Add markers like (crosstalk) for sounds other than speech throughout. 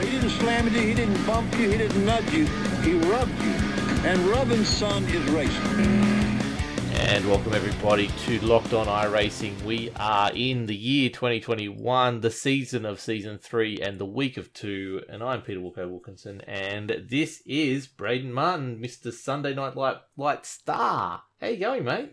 He didn't slam you, he didn't bump you, he didn't nudge you, he rubbed you. And rubbing, son, is racing. And welcome everybody to Locked On iRacing. We are in the year 2021, the season of season three, and the week of two. And I'm Peter Wilco Wilkinson, and this is Braden Martin, Mr. Sunday Night Light, Light Star. How you going, mate?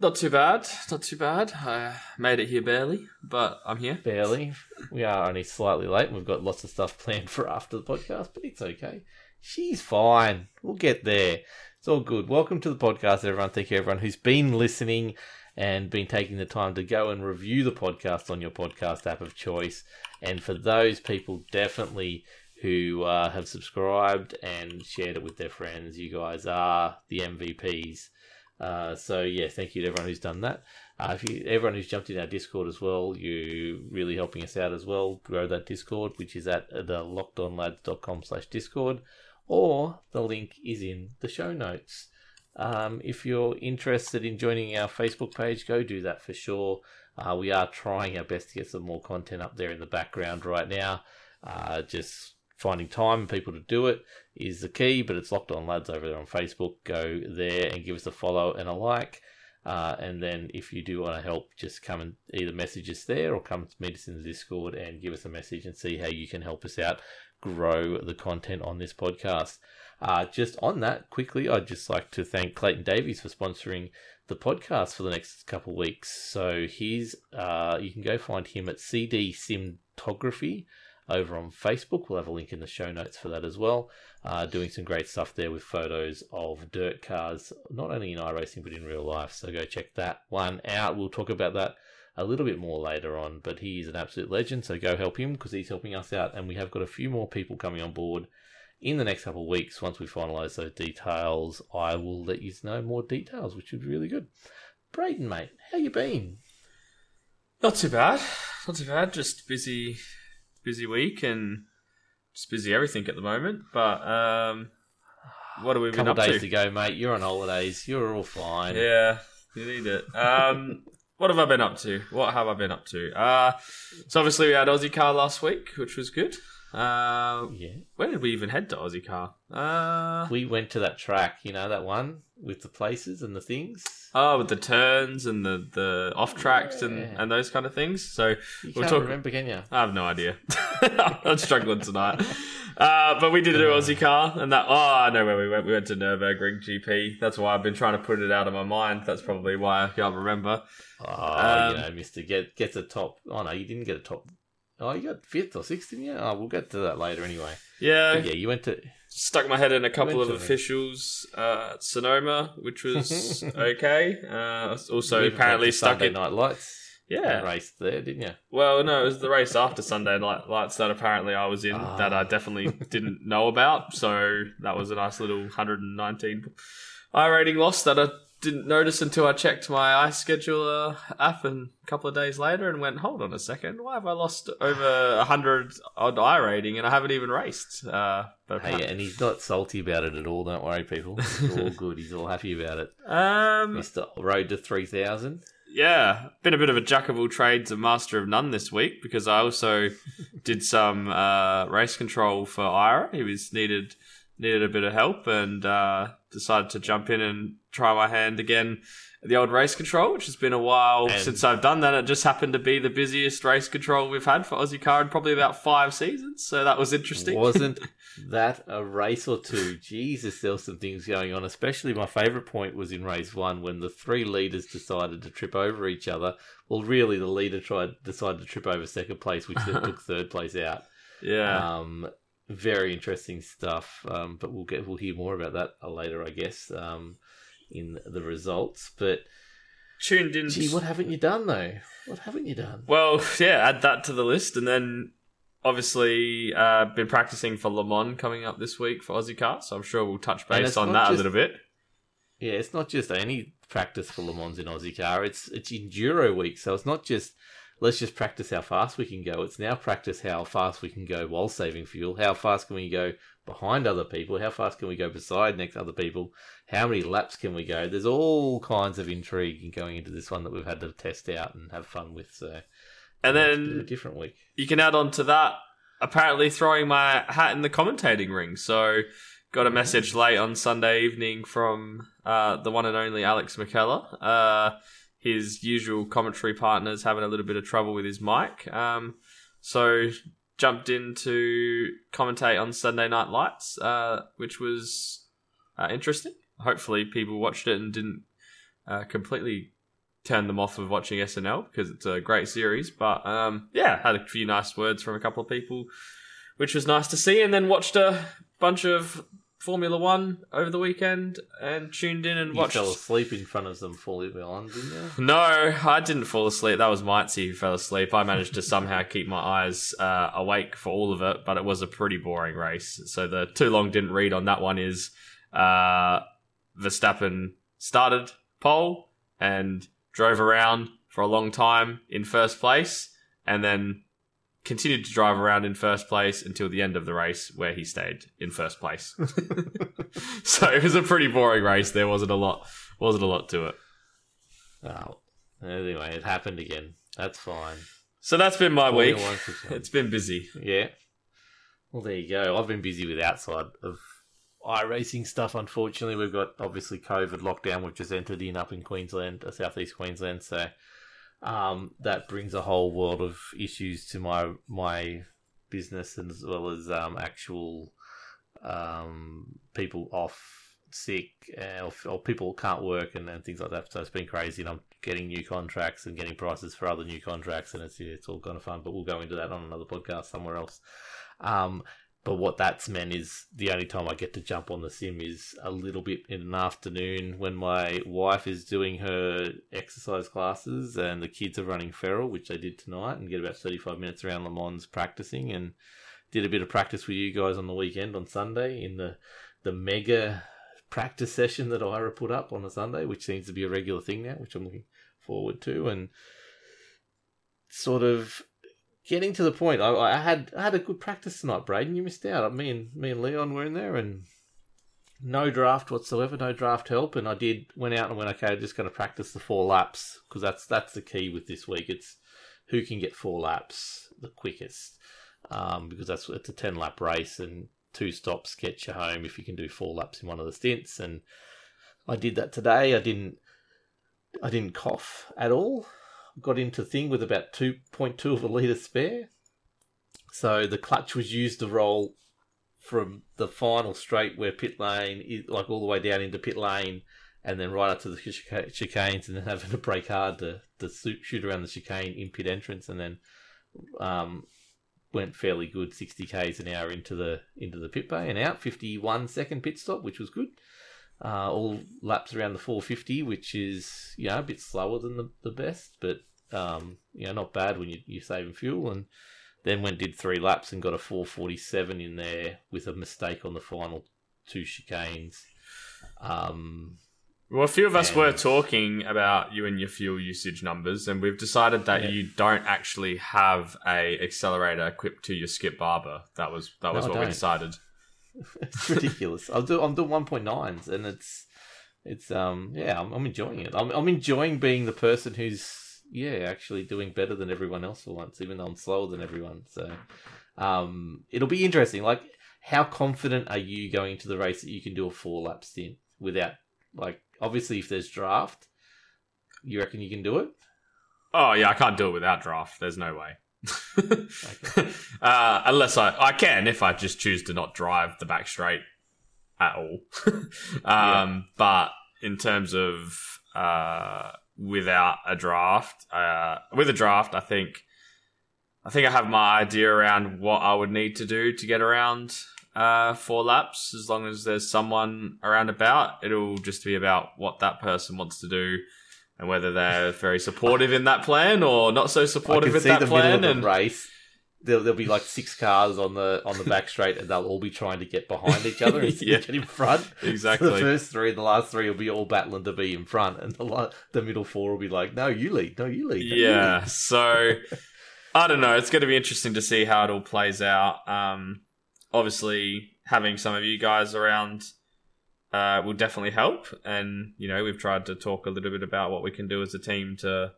Not too bad. Not too bad. I made it here barely, but I'm here. Barely. We are only slightly late. We've got lots of stuff planned for after the podcast, but it's okay. She's fine. We'll get there. It's all good. Welcome to the podcast, everyone. Thank you, everyone who's been listening and been taking the time to go and review the podcast on your podcast app of choice. And for those people, definitely who uh, have subscribed and shared it with their friends, you guys are the MVPs. Uh, so yeah, thank you to everyone who's done that. Uh, if you, everyone who's jumped in our Discord as well, you're really helping us out as well. Grow that Discord, which is at the lockedonlads.com slash Discord or the link is in the show notes. Um, if you're interested in joining our Facebook page, go do that for sure. Uh, we are trying our best to get some more content up there in the background right now. Uh, just finding time and people to do it is the key, but it's locked on lads over there on Facebook. Go there and give us a follow and a like. Uh, and then if you do want to help, just come and either message us there or come meet us in the Discord and give us a message and see how you can help us out grow the content on this podcast. Uh, just on that, quickly, I'd just like to thank Clayton Davies for sponsoring the podcast for the next couple weeks. So he's, uh, you can go find him at CD Simtography over on Facebook. We'll have a link in the show notes for that as well. Uh, doing some great stuff there with photos of dirt cars, not only in iRacing but in real life. So go check that one out. We'll talk about that a little bit more later on, but he is an absolute legend. So go help him because he's helping us out, and we have got a few more people coming on board in the next couple of weeks. Once we finalise those details, I will let you know more details, which would be really good. Braden, mate, how you been? Not too bad. Not too bad. Just busy, busy week and just busy everything at the moment. But um, what have we been couple up days to? to go, mate. You're on holidays. You're all fine. Yeah, you need it. Um, (laughs) what have I been up to? What have I been up to? Uh, so obviously we had Aussie Car last week, which was good. Uh, Yeah. when did we even head to Aussie Car? Uh, We went to that track, you know, that one with the places and the things. oh, with the turns and the, the off tracks and, Yeah. and those kind of things. So You we'll can't talk. remember, can you? I have no idea. (laughs) I'm struggling tonight. Uh, but we did do Aussie car, and that. Oh, I know where we went. We went to Nurburgring GP. That's why I've been trying to put it out of my mind. That's probably why I can't remember. Oh, Um, you know, Mister get gets a top. Oh no, you didn't get a top. Oh, you got fifth or sixth, didn't you? Oh, we'll get to that later anyway. Yeah, But yeah, you went to. stuck my head in a couple of officials uh, at Sonoma, which was (laughs) okay. Uh, also, you apparently stuck Sunday in. Night Lights. Yeah. race there, didn't you? Well, no, it was the race after Sunday Night Lights that apparently I was in that I definitely didn't know about. So that was a nice little 119 iRating loss that I didn't notice until I checked my iScheduler app and a couple of days later and went, hold on a second, why have I lost over 100 odd iRating and I haven't even raced? Uh, but Hey, and he's not salty about it at all. Don't worry, people. It's all (laughs) good. He's all happy about it. um, Mister Road to three thousand. Yeah, been a bit of a jack of all trades and master of none this week because I also (laughs) did some uh, race control for Ira. He was needed needed a bit of help and uh, decided to jump in and try my hand again at the old race control, which has been a while And- since I've done that. It just happened to be the busiest race control we've had for Aussie Car in probably about five seasons, so that was interesting. Wasn't (laughs) that a race or two? Jesus, there were some things going on. Especially my favourite point was in race one when the three leaders decided to trip over each other. Well, really, the leader tried decided to trip over second place, which then (laughs) took third place out. yeah. Um, very interesting stuff. Um, but we'll get we'll hear more about that uh, later, I guess, um, in the results. But Tuned in. gee, what haven't you done though? What haven't you done? Well, (laughs) yeah, add that to the list, and then obviously uh, been practicing for Le Mans coming up this week for Aussie Car, so I'm sure we'll touch base on that just- a little bit. Yeah, it's not just any practice for Le Mans in Aussie car. It's it's enduro week, so it's not just let's just practice how fast we can go. It's now practice how fast we can go while saving fuel. How fast can we go behind other people? How fast can we go beside next other people? How many laps can we go? There's all kinds of intrigue going into this one that we've had to test out and have fun with. So And it's a then different week. you can add on to that apparently throwing my hat in the commentating ring. So, got a message late on Sunday evening from uh, the one and only Alex McKellar. Uh, his usual commentary partner's having a little bit of trouble with his mic. Um, so, jumped in to commentate on Sunday Night Lights, uh, which was uh, interesting. Hopefully, people watched it and didn't uh, completely turn them off of watching SNL because it's a great series. But um, yeah, had a few nice words from a couple of people, which was nice to see. And then watched a bunch of Formula One over the weekend and tuned in and You watched. fell asleep in front of some Formula One, didn't you? No, I didn't fall asleep. That was Mitesy who fell asleep. I managed to somehow keep my eyes uh, awake for all of it, but it was a pretty boring race. So the too long didn't read on that one is uh, Verstappen started pole and drove around for a long time in first place, and then continued to drive around in first place until the end of the race, where he stayed in first place. (laughs) so it was a pretty boring race. There wasn't a lot, wasn't a lot to it. Oh, anyway, it happened again. That's fine. So that's been my week. It's been busy. Yeah. Well, there you go. I've been busy with outside of iRacing stuff. Unfortunately, we've got obviously COVID lockdown. We've just entered in up in Queensland, uh, southeast Queensland. So um, that brings a whole world of issues to my my business, as well as um, actual um, people off sick uh, or, or people can't work and, and things like that. So it's been crazy, and I'm getting new contracts and getting prices for other new contracts, and it's it's all kind of fun. But we'll go into that on another podcast somewhere else. Um, but what that's meant is the only time I get to jump on the sim is a little bit in an afternoon when my wife is doing her exercise classes and the kids are running feral, which they did tonight, and get about 35 minutes around Le Mans practicing and did a bit of practice with you guys on the weekend on Sunday in the, the mega practice session that Ira put up on a Sunday, which seems to be a regular thing now, which I'm looking forward to. And sort of getting to the point. I, I had I had a good practice tonight, Braden. You missed out. Me and me and Leon were in there, and no draft whatsoever, no draft help. And I did went out and went okay. I'm just going to practice the four laps because that's that's the key with this week. It's who can get four laps the quickest, um, because that's it's a ten lap race and two stops get you home if you can do four laps in one of the stints. And I did that today. I didn't I didn't cough at all got into thing with about 2.2 of a litre spare. So the clutch was used to roll from the final straight where pit lane is like all the way down into pit lane and then right up to the chica- chicanes and then having to brake hard to, to shoot shoot around the chicane in pit entrance and then um, went fairly good 60 k's an hour into the into the pit bay and out 51 second pit stop which was good uh, all laps around the 450, which is you know a bit slower than the, the best, but um, you know not bad when you, you're saving fuel. And then went did three laps and got a 447 in there with a mistake on the final two chicanes. Um, Well, a few of us And- were talking about you and your fuel usage numbers, and we've decided that Yeah. you don't actually have a accelerator equipped to your skip barber. That was that was No, what we decided. It's ridiculous. I'm doing I'm doing 1.9s, and it's it's um yeah I'm, I'm enjoying it. I'm I'm enjoying being the person who's yeah actually doing better than everyone else for once, even though I'm slower than everyone. So um it'll be interesting. Like how confident are you going to the race that you can do a four lap stint without like obviously if there's draft, you reckon you can do it? Oh yeah, I can't do it without draft. There's no way. (laughs) uh, unless I I can if I just choose to not drive the back straight at all. (laughs) um, But in terms of uh, without a draft, uh, with a draft, I think I think I have my idea around what I would need to do to get around uh, four laps. As long as there's someone around about, it'll just be about what that person wants to do and whether they're very supportive in that plan or not so supportive with that the plan. And the race. There'll, there'll be like six cars on the on the back straight, and they'll all be trying to get behind each other and (laughs) Yeah. get in front. (laughs) So the exactly. first three, the last three will be all battling to be in front, and the the middle four will be like, "No, you lead. No, you lead." no, you yeah. lead." So I don't know. It's going to be interesting to see how it all plays out. Um, obviously, having some of you guys around uh, will definitely help. And you know, we've tried to talk a little bit about what we can do as a team to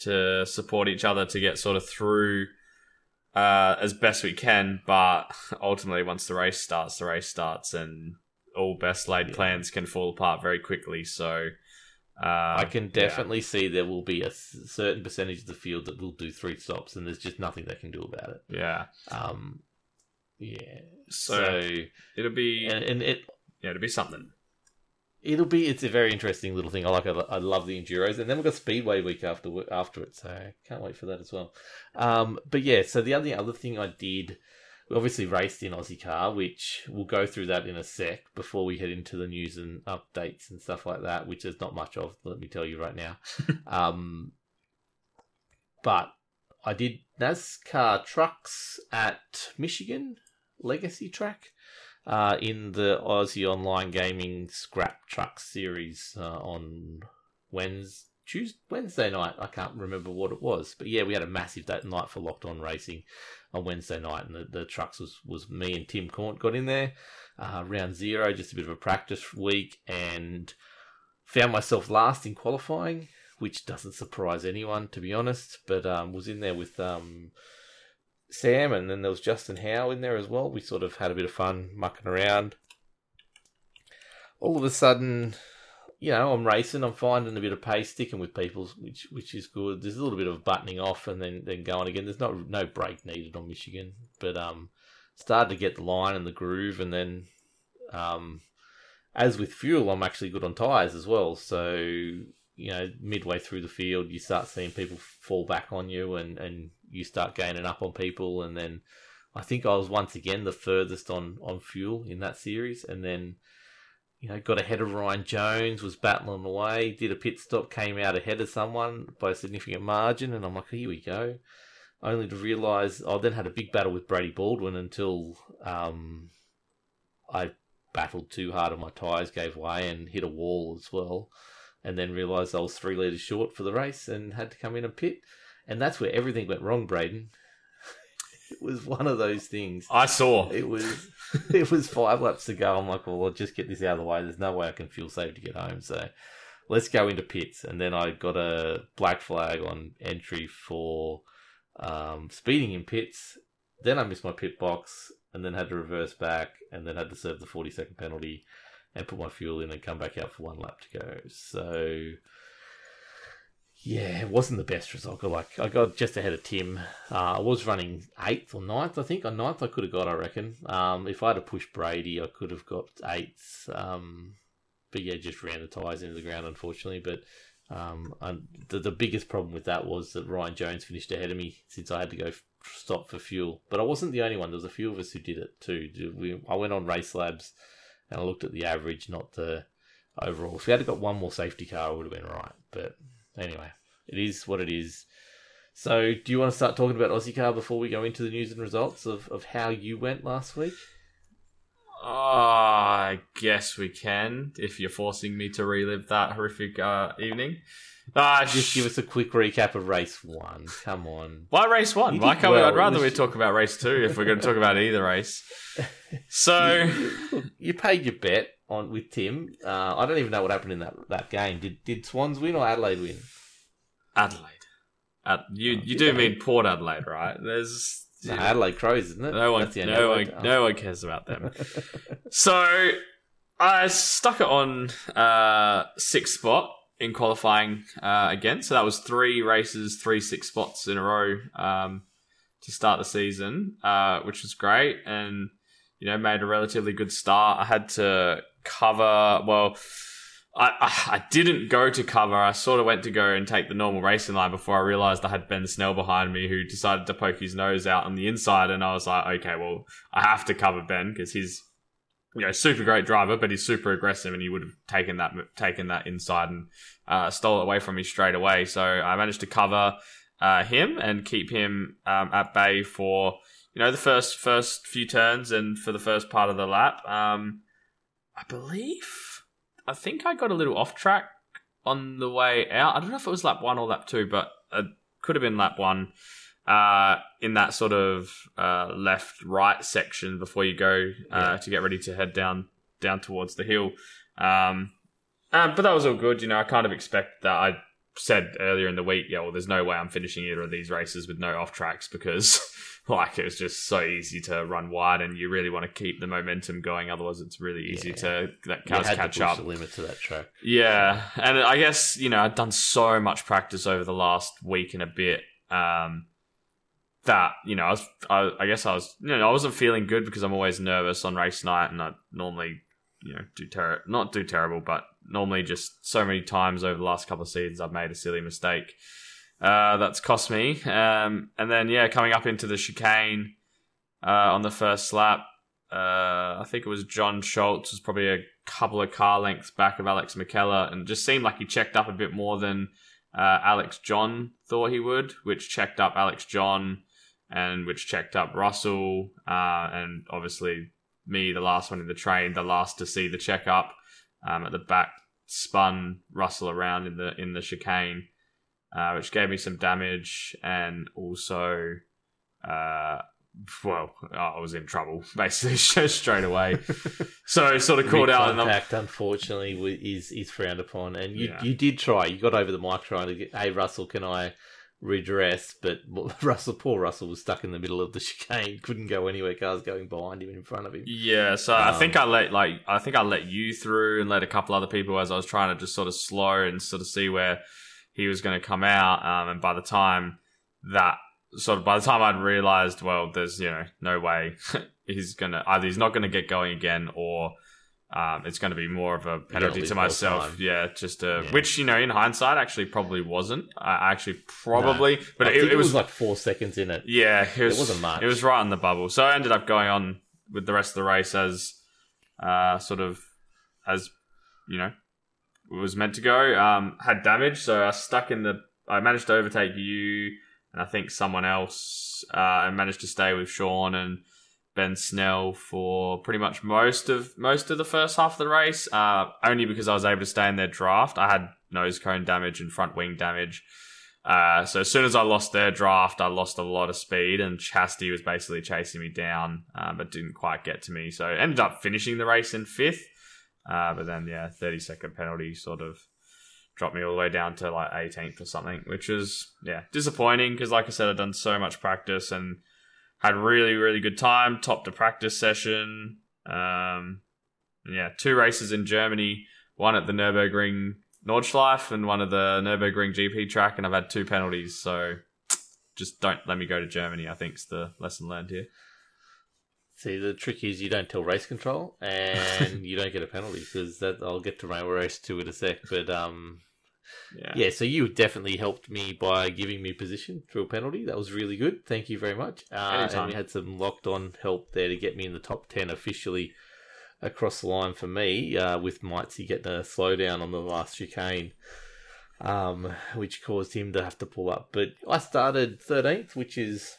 to support each other to get sort of through uh, as best we can, but ultimately, once the race starts, the race starts, and all best laid Yeah. plans can fall apart very quickly. So, uh, I can yeah. definitely see there will be a certain percentage of the field that will do three stops, and there's just nothing they can do about it. yeah. Um, yeah. So, So, it'll be and, and it yeah, it'll be something. it'll be it's a very interesting little thing. I like it. I love the enduros, and then we've got Speedway week after after it, so I can't wait for that as well. Um, but yeah, so the other other thing I did, we obviously raced in Aussie car, which we'll go through that in a sec before we head into the news and updates and stuff like that, which there's not much of. Let me tell you right now. (laughs) um, but I did NASCAR trucks at Michigan Legacy Track uh, in the Aussie Online Gaming Scrap Truck Series uh, on Wednesday, Wednesday night. I can't remember what it was, but yeah, we had a massive that night for Locked On Racing on Wednesday night, and the, the trucks was was me and Tim Cornt got in there. Uh, round zero, just a bit of a practice week, and found myself last in qualifying, which doesn't surprise anyone to be honest. But um, was in there with um, Sam, and then there was Justin Howe in there as well. We sort of had a bit of fun mucking around. All of a sudden, you know, I'm racing. I'm finding a bit of pace, sticking with people, which which is good. There's a little bit of buttoning off, and then then going again. There's not no break needed on Michigan, but um, started to get the line and the groove, and then um, as with fuel, I'm actually good on tires as well. So you know, midway through the field, you start seeing people fall back on you, and and you start gaining up on people, and then I think I was once again the furthest on on fuel in that series, and then you know got ahead of Ryan Jones, was battling away, did a pit stop, came out ahead of someone by a significant margin, and I'm like, here we go. Only to realise I then had a big battle with Brady Baldwin until um, I battled too hard and my tyres gave way and hit a wall as well. And then realised I was three litres short for the race and had to come in and pit. And that's where everything went wrong, Braden. (laughs) it was one of those things. I saw. It was it was five laps to go. I'm like, well, I'll just get this out of the way. There's no way I can fuel save to get home. So let's go into pits. And then I got a black flag on entry for um, speeding in pits. Then I missed my pit box and then had to reverse back and then had to serve the 40 second penalty and put my fuel in and come back out for one lap to go. So yeah, it wasn't the best result. I Like I got just ahead of Tim. Uh, I was running eighth or ninth, I think. On ninth, I could have got. I reckon. Um, if I had pushed Brady, I could have got eighth. Um, but yeah, just ran the tyres into the ground, unfortunately. But um, I, the the biggest problem with that was that Ryan Jones finished ahead of me since I had to go f- stop for fuel. But I wasn't the only one. There was a few of us who did it too. We, I went on Race Labs and I looked at the average, not the overall. If we had got one more safety car, it would have been right. But anyway, it is what it is. So, do you want to start talking about Aussie Car before we go into the news and results of, of how you went last week? Oh, I guess we can if you're forcing me to relive that horrific uh, evening. Ah, Just give us a quick recap of race one. Come on. Why race one? You Why can't we? I'd rather we talk about race two if we're going to talk about either race. (laughs) So, Look, you paid your bet on with Tim. Uh, I don't even know what happened in that, that game. Did did Swans win or Adelaide win? Adelaide. Ad- you Oh, you do mean Port Adelaide, right? There's No, Adelaide Crows, isn't it? no one, no one, no one cares about them. So I stuck it on uh, sixth spot in qualifying uh, again. So that was three races, three six spots in a row um, to start the season, uh, which was great, and you know made a relatively good start. I had to cover well. I, I, didn't go to cover. I sort of went to go and take the normal racing line before I realized I had Ben Snell behind me who decided to poke his nose out on the inside. And I was like, okay, well, I have to cover Ben because he's, you know, super great driver, but he's super aggressive and he would have taken that, taken that inside and uh, stole it away from me straight away. So I managed to cover uh, him and keep him um, at bay for, you know, the first, first few turns and for the first part of the lap. Um, I believe I think I got a little off track on the way out. I don't know if it was lap one or lap two, but it could have been lap one. Uh, in that sort of uh, left right section before you go uh, Yeah. to get ready to head down down towards the hill. Um, uh, but that was all good. You know, I kind of expect that. I said earlier in the week, yeah, well, there's no way I'm finishing either of these races with no off tracks because (laughs) (laughs) like it was just so easy to run wide, and you really want to keep the momentum going. Otherwise, it's really easy Yeah. to that cars catch up. the limit to that track. Yeah, and I guess you know I'd done so much practice over the last week and a bit um, that you know I was I, I guess I was you know I wasn't feeling good because I'm always nervous on race night and I normally you know do ter- not do terrible but normally just so many times over the last couple of seasons I've made a silly mistake uh, that's cost me. Um, and then yeah coming up into the chicane uh, on the first lap uh, I think it was John Schultz was probably a couple of car lengths back of Alex McKellar and just seemed like he checked up a bit more than uh, Alex John thought he would, which checked up Alex John and which checked up Russell uh, and obviously me, the last one in the train, the last to see the checkup um, at the back, spun Russell around in the in the chicane, uh, which gave me some damage and also. Uh, well, I was in trouble (laughs) basically (laughs) straight away. (laughs) So sort of called Rig out, and I'm, unfortunately, is is frowned upon. And you Yeah. you did try. You got over the mic trying to get, hey Russell, can I redress? But Russell, poor Russell, was stuck in the middle of the chicane, couldn't go anywhere. Cars going behind him and in front of him. Yeah, so I Um, think I let like I think I let you through and let a couple other people as I was trying to just sort of slow and sort of see where he was going to come out. Um, and by the time that sort of by the time I'd realised, well, there's you know no way (laughs) he's gonna either he's not going to get going again or. Um, it's going to be more of a penalty to myself. Yeah, just uh, Yeah. which you know, in hindsight, actually probably wasn't. I actually probably, but I it, it was like four seconds in it. yeah, it, was, wasn't much. It was right on the bubble. So I ended up going on with the rest of the race as uh, sort of as you know it was meant to go. Um, had damage, so I stuck in the. I managed to overtake you and I think someone else. Uh, I managed to stay with Sean and Ben Snell for pretty much most of most of the first half of the race. Uh, only because I was able to stay in their draft. I had nose cone damage and front wing damage. Uh, so as soon as I lost their draft, I lost a lot of speed, and Chastity was basically chasing me down, uh, but didn't quite get to me. So ended up finishing the race in fifth. Uh, but then, yeah, 30 second penalty sort of dropped me all the way down to like 18th or something, which was, yeah, disappointing because, like I said, I'd done so much practice and had really, really good time. Topped a practice session. Um, yeah, two races in Germany, one at the Nürburgring Nordschleife and one at the Nürburgring GP track, and I've had two penalties. So just don't let me go to Germany. I think's the lesson learned here. See, the trick is you don't tell race control, and (laughs) you don't get a penalty because that I'll get to my race two in a sec. But um, Yeah, yeah, so you definitely helped me by giving me position through a penalty. That was really good. Thank you very much. Uh, and we had some locked on help there to get me in the top 10 officially across the line for me, uh, with Mitesy getting a slowdown on the last chicane, um, which caused him to have to pull up. But I started 13th, which is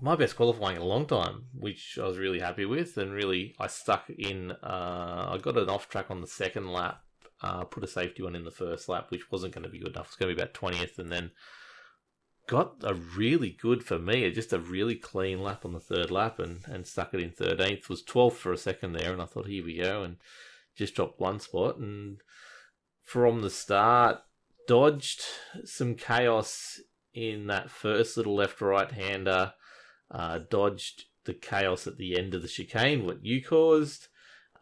my best qualifying in a long time, which I was really happy with. And really, I stuck in, uh, I got an off track on the second lap uh, put a safety one in the first lap, which wasn't going to be good enough. It's going to be about 20th, and then got a really good for me, just a really clean lap on the third lap, and, and stuck it in 13th. Was 12th for a second there, and I thought, here we go, and just dropped one spot. And from the start, dodged some chaos in that first little left right hander, uh, dodged the chaos at the end of the chicane, what you caused.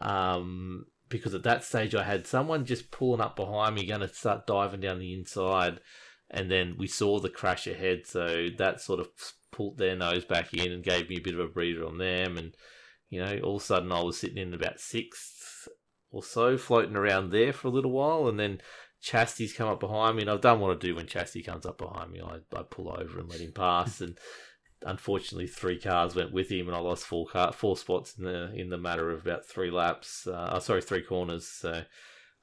Um, because at that stage I had someone just pulling up behind me, going to start diving down the inside, and then we saw the crash ahead, so that sort of pulled their nose back in and gave me a bit of a breather on them, and you know, all of a sudden I was sitting in about sixth or so, floating around there for a little while, and then Chastity's come up behind me, and I've done what I do when Chastity comes up behind me. I, I pull over and let him pass, and unfortunately, three cars went with him, and I lost four car four spots in the in the matter of about three laps. Uh, oh, sorry, three corners. So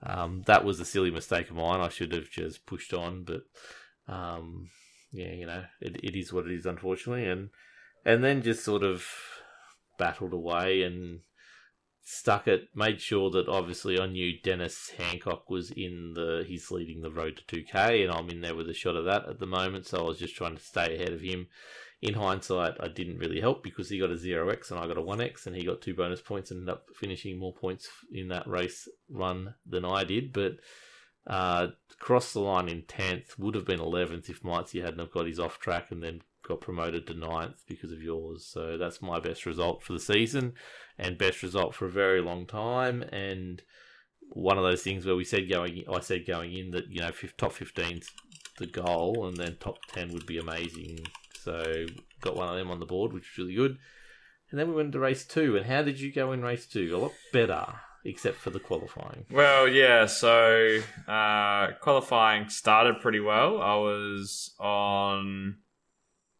um, that was a silly mistake of mine. I should have just pushed on, but um, yeah, you know, it, it is what it is, unfortunately, and and then just sort of battled away and stuck it. Made sure that obviously I knew Dennis Hancock was in the he's leading the road to 2K, and I'm in there with a shot of that at the moment. So I was just trying to stay ahead of him. In hindsight, I didn't really help because he got a 0x and I got a 1x, and he got two bonus points and ended up finishing more points in that race run than I did. But uh, crossed the line in 10th, would have been 11th if Mitesy hadn't have got his off track and then got promoted to ninth because of yours. So that's my best result for the season and best result for a very long time. And one of those things where we said going, I said going in that you know top 15's the goal, and then top 10 would be amazing. So got one of them on the board, which was really good. And then we went to race two. And how did you go in race two? A lot better, except for the qualifying. Well, yeah. So uh, qualifying started pretty well. I was on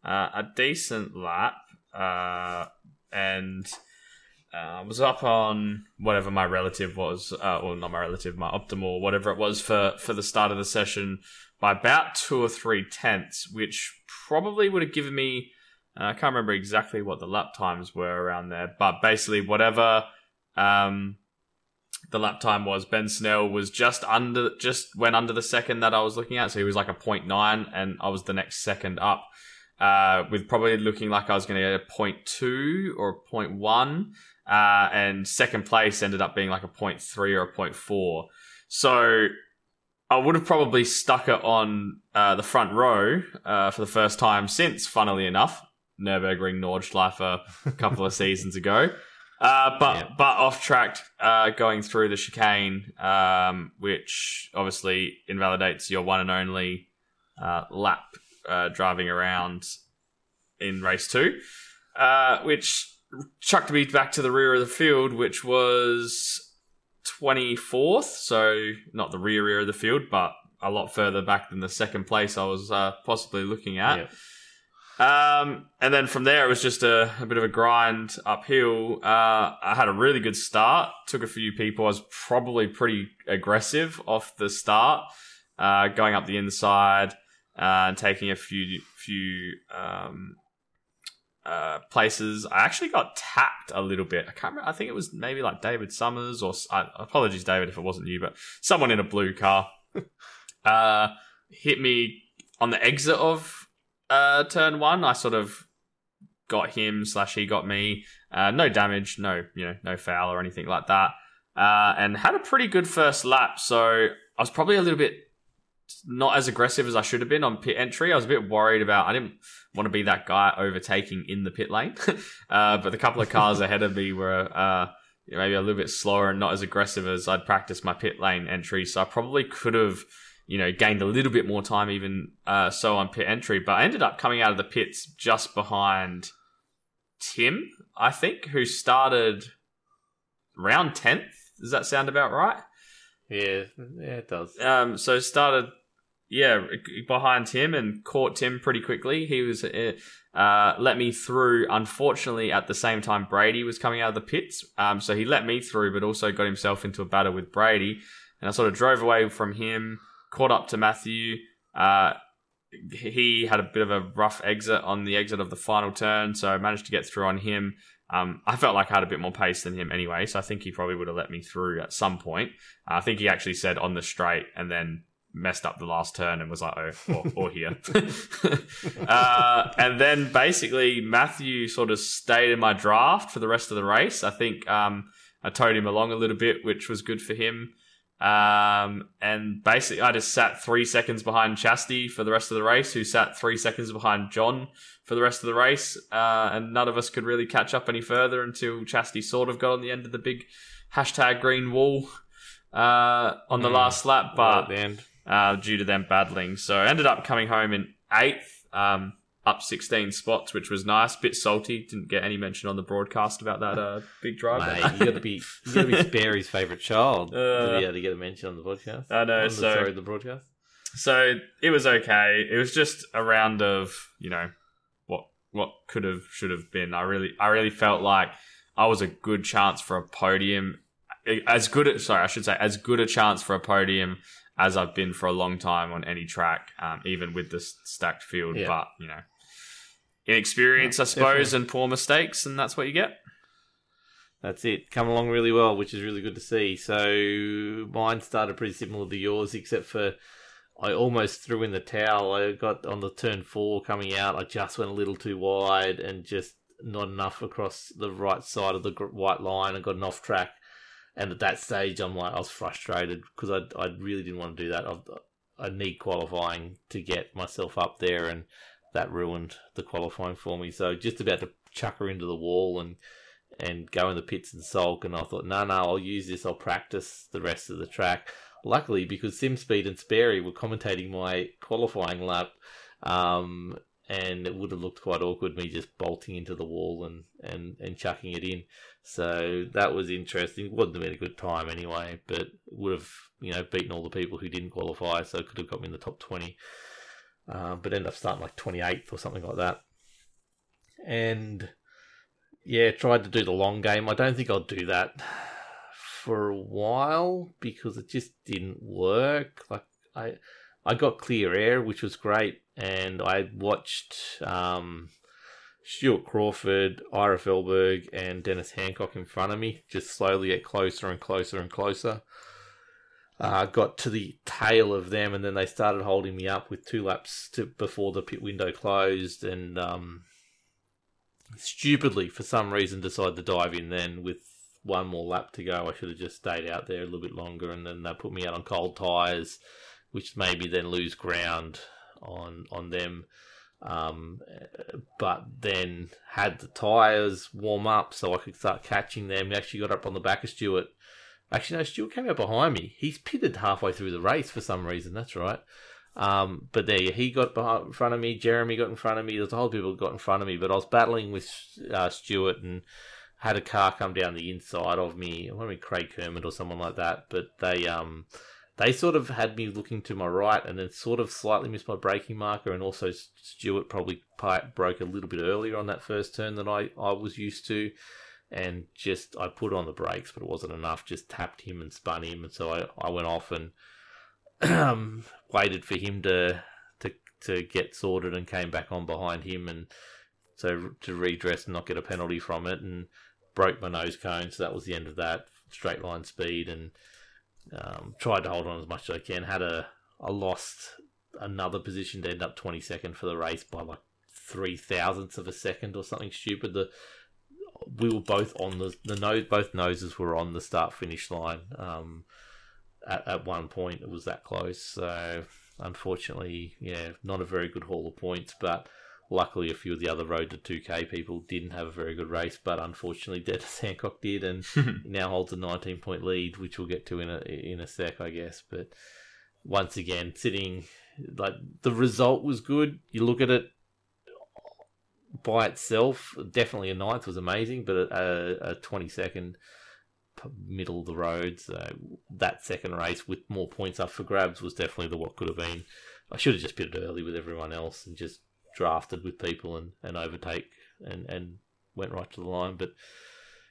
a decent lap, uh, and uh, I was up on whatever my relative was, uh, or not my relative, my optimal, whatever it was for for the start of the session by about two or three tenths, which probably would have given me. Uh, I can't remember exactly what the lap times were around there, but basically whatever um, the lap time was, Ben Snell was just under, just went under the second that I was looking at, so he was like a 0.9, and I was the next second up, uh, with probably looking like I was going to get a 0.2 or a 0.1, uh, and second place ended up being like a 0.3 or a 0.4. So I would have probably stuck it on uh, the front row uh, for the first time since, funnily enough, Nurburgring Nordschleife a couple of (laughs) seasons ago. Uh, but yeah. but off track, uh, going through the chicane, um, which obviously invalidates your one and only uh, lap uh, driving around in race two, which chucked me back to the rear of the field, which was 24th, so not the rear rear of the field, but a lot further back than the second place I was uh, possibly looking at. Um, and then from there, it was just a, a bit of a grind uphill. Uh, I had a really good start, took a few people. I was probably pretty aggressive off the start, uh, going up the inside uh, and taking a few few um, uh, places. I actually got tapped a little bit. I can't remember. I think it was maybe like David Summers or uh, apologies, David, if it wasn't you, but someone in a blue car (laughs) uh, hit me on the exit of uh, turn one. I sort of got him slash he got me. Uh, no damage, no you know no foul or anything like that, uh, and had a pretty good first lap. So I was probably a little bit not as aggressive as I should have been on pit entry. I was a bit worried about. I didn't want to be that guy overtaking in the pit lane, (laughs) uh, but the couple of cars (laughs) ahead of me were uh, maybe a little bit slower and not as aggressive as I'd practiced my pit lane entry. So I probably could have, you know, gained a little bit more time even uh, so on pit entry. But I ended up coming out of the pits just behind Tim, I think, who started round tenth. Does that sound about right? Yeah, yeah, it does. Um, so started yeah, behind him and caught Tim pretty quickly. He was uh, uh, let me through. Unfortunately, at the same time, Brady was coming out of the pits, um, so he let me through, but also got himself into a battle with Brady. And I sort of drove away from him, caught up to Matthew. Uh, he had a bit of a rough exit on the exit of the final turn, so I managed to get through on him. Um, I felt like I had a bit more pace than him anyway, so I think he probably would have let me through at some point. Uh, I think he actually said on the straight and then messed up the last turn and was like, oh, or, or here. (laughs) uh, and then basically Matthew sort of stayed in my draft for the rest of the race. I think um, I towed him along a little bit, which was good for him. Um, and basically, I just sat three seconds behind Chastity for the rest of the race, who sat three seconds behind John for the rest of the race. Uh, and none of us could really catch up any further until Chastity sort of got on the end of the big hashtag green wall uh, on the mm, last lap. But uh, due to them battling. So ended up coming home in eighth, um, up 16 spots, which was nice. Bit salty. Didn't get any mention on the broadcast about that uh, big drive. Mate, you got to be you got to be Sperry's favourite child uh, to be able to get a mention on the podcast. I know. On so the, sorry, the broadcast. So it was okay. It was just a round of you know what what could have should have been. I really I really felt like I was a good chance for a podium. As good, sorry, I should say, as good a chance for a podium as I've been for a long time on any track, um, even with this stacked field. Yeah. But you know, inexperience, yeah, I suppose, definitely. and poor mistakes, and that's what you get. That's it. Come along really well, which is really good to see. So mine started pretty similar to yours, except for I almost threw in the towel. I got on the turn four coming out. I just went a little too wide and just not enough across the right side of the white line and got an off track and at that stage, I'm like, I was frustrated because I, I really didn't want to do that. I, I need qualifying to get myself up there, and that ruined the qualifying for me. So just about to chuck her into the wall and and go in the pits and sulk. And I thought, no, no, I'll use this. I'll practice the rest of the track. Luckily, because SimSpeed and Sperry were commentating my qualifying lap, um, and it would have looked quite awkward me just bolting into the wall and, and, and chucking it in. So that was interesting. Wouldn't have been a good time anyway, but would have you know beaten all the people who didn't qualify, so it could have got me in the top twenty. Um, but ended up starting like twenty eighth or something like that. And yeah, tried to do the long game. I don't think I'll do that for a while because it just didn't work. Like I, I got clear air, which was great, and I watched um, Stuart Crawford, Ira Felberg, and Dennis Hancock in front of me just slowly get closer and closer and closer. Uh, got to the tail of them, and then they started holding me up with two laps to, before the pit window closed, and um, stupidly, for some reason, decided to dive in then with one more lap to go. I should have just stayed out there a little bit longer, and then they put me out on cold tyres, which made me then lose ground on on them. Um, but then had the tyres warm up so I could start catching them. We actually got up on the back of Stuart. Actually, no, Stuart came out behind me. He's pitted halfway through the race for some reason. That's right. Um, but there, he got behind, in front of me. Jeremy got in front of me. There's a whole people got in front of me. But I was battling with uh, Stuart and had a car come down the inside of me. I mean Craig Kermit or someone like that. But they um they sort of had me looking to my right and then sort of slightly missed my braking marker. And also Stuart probably broke a little bit earlier on that first turn than I I was used to. And just I put on the brakes, but it wasn't enough. Just tapped him and spun him, and so I, I went off and (clears throat) waited for him to to to get sorted and came back on behind him and so to redress and not get a penalty from it and broke my nose cone so that was the end of that straight line speed and um, tried to hold on as much as I can. Had a I lost another position to end up 22nd for the race by like three thousandths of a second or something stupid. The we were both on the the nose both noses were on the start finish line um, at, at one point. It was that close. So unfortunately, yeah, not a very good haul of points, but luckily a few of the other road to 2k people didn't have a very good race but unfortunately (laughs) Dennis Hancock did and (laughs) now holds a 19 point lead which we'll get to in a in a sec I guess but once again sitting like the result was good you look at it by itself definitely a ninth was amazing but a, a 22nd middle of the road. So that second race with more points up for grabs was definitely the what could have been. I should have just pitted early with everyone else and just drafted with people and, and overtake and, and went right to the line. But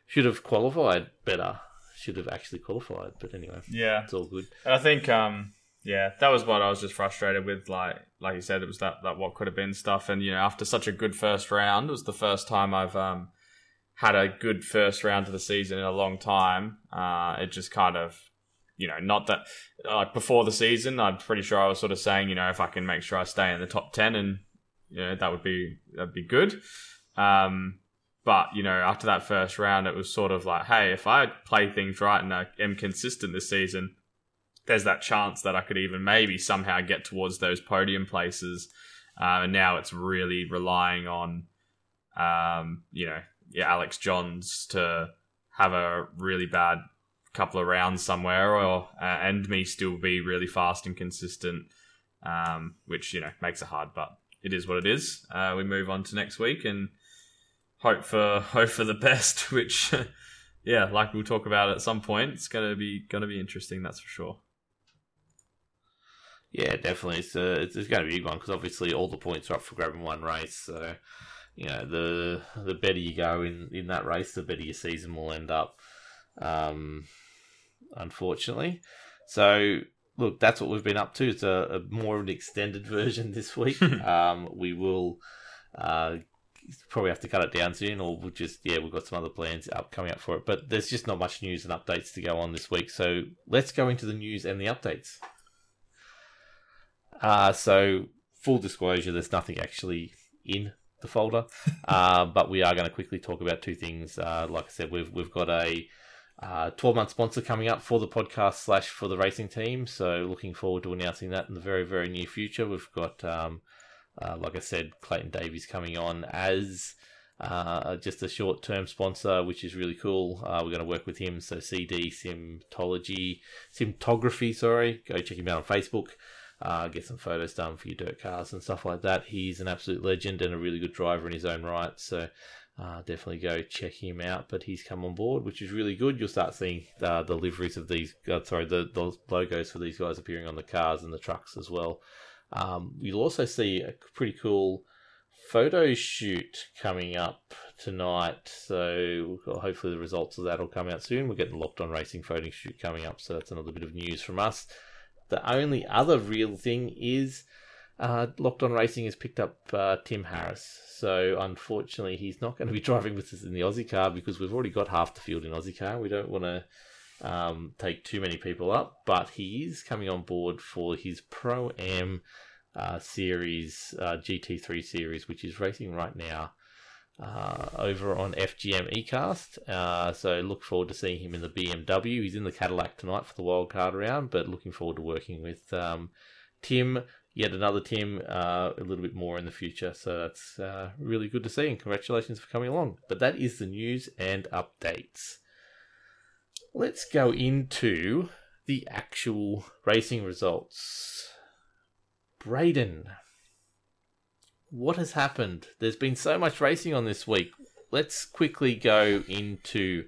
should have qualified better. Should have actually qualified. But anyway, yeah, it's all good. And I think, um, yeah, that was what I was just frustrated with. Like, like you said, it was that, that what could have been stuff. And you know, after such a good first round, it was the first time I've um, had a good first round of the season in a long time. Uh, it just kind of, you know, not that like before the season, I'm pretty sure I was sort of saying, you know, if I can make sure I stay in the top ten, and you know, that would be that'd be good. Um, but you know, after that first round, it was sort of like, hey, if I play things right and I am consistent this season, there's that chance that I could even maybe somehow get towards those podium places. Uh, and now it's really relying on, um, you know, yeah, Alex Johns to have a really bad couple of rounds somewhere, or uh, and me still be really fast and consistent, um, which you know makes it hard, but it is what it is. Uh, we move on to next week and hope for (laughs) hope for the best. (laughs) Which, (laughs) yeah, like we'll talk about at some point, it's gonna be gonna be interesting. That's for sure. Yeah, definitely. It's, uh, it's, it's going to be a big one because obviously all the points are up for grabbing one race. So you know, the the better you go in, in that race, the better your season will end up. Um, unfortunately, so look, that's what we've been up to. It's a, a more of an extended (laughs) version this week. um, we will uh, probably have to cut it down soon, or we'll just yeah, we've got some other plans up coming up for it. But there's just not much news and updates to go on this week. So let's go into the news and the updates. Uh, so full disclosure, there's nothing actually in the folder. (laughs) uh, but we are going to quickly talk about two things. Uh, like I said, we've we've got a uh, 12 month sponsor coming up for the podcast slash for the racing team. So looking forward to announcing that in the very very near future. We've got um, Uh, like I said, Clayton Davies coming on as uh, just a short term sponsor, which is really cool. Uh, we're going to work with him. So CD Simtology, Simtography, sorry. Go check him out on Facebook. Uh, get some photos done for your dirt cars and stuff like that. He's an absolute legend and a really good driver in his own right. So uh, definitely go check him out. But he's come on board, which is really good. You'll start seeing uh, the liveries of these, uh, sorry, the, the logos for these guys appearing on the cars and the trucks as well. Um, you'll also see a pretty cool photo shoot coming up tonight. So hopefully the results of that will come out soon. We're getting locked on racing photo shoot coming up. So that's another bit of news from us. The only other real thing is uh, Locked On Racing has picked up uh, Tim Harris. So unfortunately, he's not going to be (laughs) driving with us in the Aussie car because we've already got half the field in Aussie car. We don't want to um, take too many people up, but he is coming on board for his Pro Am uh, series, uh, GT3 series, which is racing right now uh, over on FGM eCast. Uh, so look forward to seeing him in the BMW. He's in the Cadillac tonight for the wildcard round, but looking forward to working with um, Tim. Yet another team uh, a little bit more in the future. So that's uh, really good to see, and congratulations for coming along. But that is the news and updates. Let's go into the actual racing results. Braden, what has happened? There's been so much racing on this week. Let's quickly go into,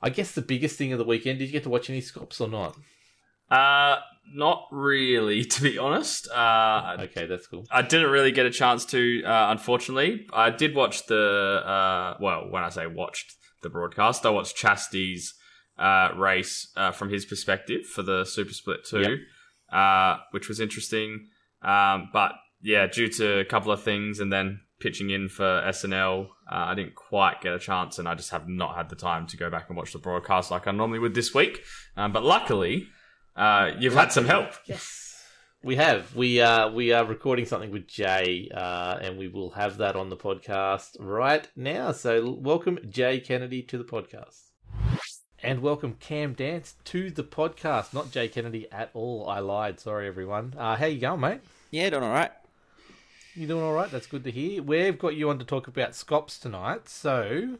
I guess, the biggest thing of the weekend. Did you get to watch any Scops or not? Uh, not really, (laughs) to be honest. Uh, Okay, that's cool. I didn't really get a chance to, uh, unfortunately. I did watch the, uh, well, when I say watched the broadcast, I watched Chastity's uh, race uh, from his perspective for the Super Split 2, uh, which was interesting. Um, but yeah, due to a couple of things and then pitching in for SNL, uh, I didn't quite get a chance, and I just have not had the time to go back and watch the broadcast like I normally would this week. Um, but luckily, uh, you've had some help. Yes, we have. We uh we are recording something with Jay, uh, and we will have that on the podcast right now. So welcome Jay Kennedy to the podcast. And welcome Cam Dance to the podcast. Not Jay Kennedy at all. I lied. Sorry, everyone. Uh, how you going, mate? Yeah, doing all right. You doing all right? That's good to hear. We've got you on to talk about Scops tonight. So,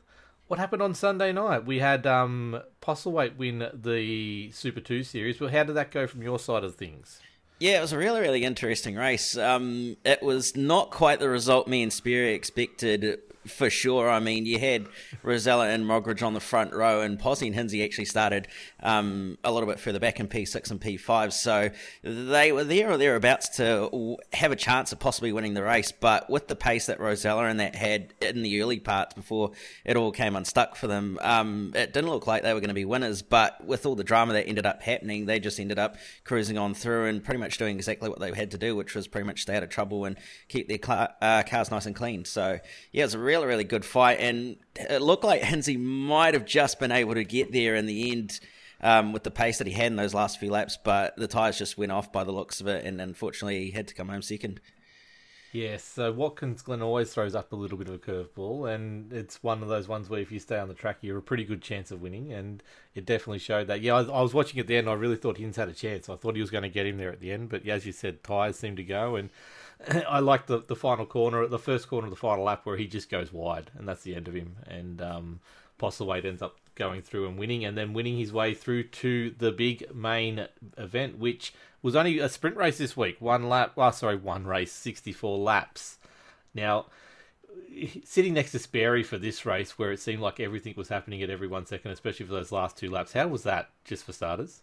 what happened on Sunday night? We had um, Postlethwaite win the Super Two series. Well, how did that go from your side of things? Yeah, it was a really, really interesting race. Um, it was not quite the result me and Speary expected for sure. I mean, you had Rosella and Mogridge on the front row, and Posse and Hinsey actually started um, a little bit further back in P6 and P5. So they were there or thereabouts to have a chance of possibly winning the race. But with the pace that Rosella and that had in the early parts before it all came unstuck for them, um, it didn't look like they were going to be winners. But with all the drama that ended up happening, they just ended up cruising on through and pretty much doing exactly what they had to do, which was pretty much stay out of trouble and keep their car, uh, cars nice and clean. So yeah, it was a really, really good fight, and it looked like Hinsey might have just been able to get there in the end. Um, with the pace that he had in those last few laps, but the tyres just went off by the looks of it, and unfortunately he had to come home second. Yes, so Watkins Glen always throws up a little bit of a curveball, and it's one of those ones where if you stay on the track, you're a pretty good chance of winning, and it definitely showed that. Yeah, I was, I was watching at the end, I really thought Hins had a chance. I thought he was going to get him there at the end, but as you said, tyres seemed to go, and (laughs) I like the the final corner, the first corner of the final lap where he just goes wide, and that's the end of him. And um, Postlethwaite ends up going through and winning, and then winning his way through to the big main event, which was only a sprint race this week. One lap, well, sorry, one race, sixty four laps. Now, sitting next to Sperry for this race, where it seemed like everything was happening at every one second, especially for those last two laps, how was that? Just for starters.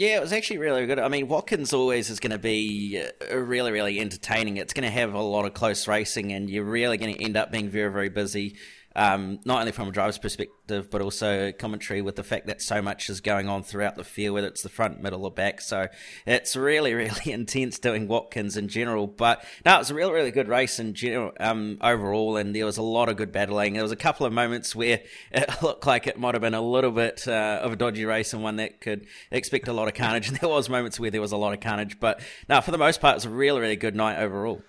Yeah, it was actually really good. I mean, Watkins always is going to be uh, really, really entertaining. It's going to have a lot of close racing, and you're really going to end up being very, very busy. Um, not only from a driver's perspective, but also commentary with the fact that so much is going on throughout the field, whether it's the front, middle, or back. So it's really, (laughs) really intense doing Watkins in general. But no, it was a really, really good race in general um, overall, and there was a lot of good battling. There was a couple of moments where (laughs) it looked like it might have been a little bit uh, of a dodgy race and one that could expect a lot of carnage. (laughs) And there was moments where there was a lot of carnage, but now for the most part, it was a really, really good night overall.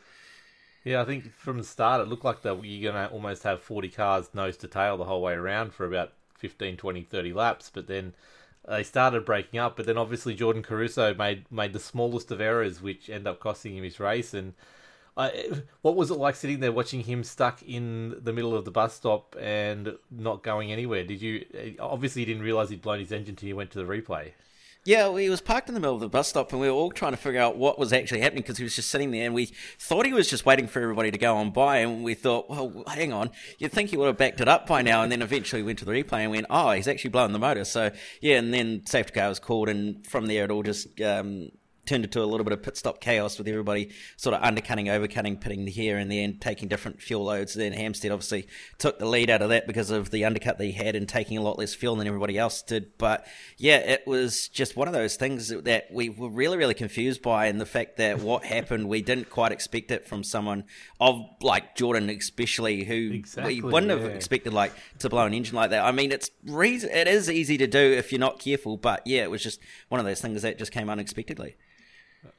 Yeah, I think from the start it looked like that you're going to almost have 40 cars nose to tail the whole way around for about 15, 20, 30 laps, but then uh, they started breaking up. But then obviously Jordan Caruso made made the smallest of errors, which ended up costing him his race. And I, what was it like sitting there watching him stuck in the middle of the bus stop and not going anywhere? Did you obviously you didn't realize he'd blown his engine until you went to the replay? Yeah, he was parked in the middle of the bus stop, and we were all trying to figure out what was actually happening because he was just sitting there, and we thought he was just waiting for everybody to go on by, and we thought, well, hang on, you'd think he would have backed it up by now, and then eventually went to the replay and went, oh, he's actually blowing the motor. So yeah, and then safety car was called, and from there it all just um, turned into a little bit of pit stop chaos with everybody sort of undercutting, overcutting, pitting here and there, and taking different fuel loads. Then Hampstead obviously took the lead out of that because of the undercut they had and taking a lot less fuel than everybody else did. But yeah, it was just one of those things that we were really, really confused by, and the fact that what (laughs) happened, we didn't quite expect it from someone of like Jordan, especially who exactly, we wouldn't yeah. have expected like to blow an engine like that. I mean, it's re- it is easy to do if you're not careful, but yeah, it was just one of those things that just came unexpectedly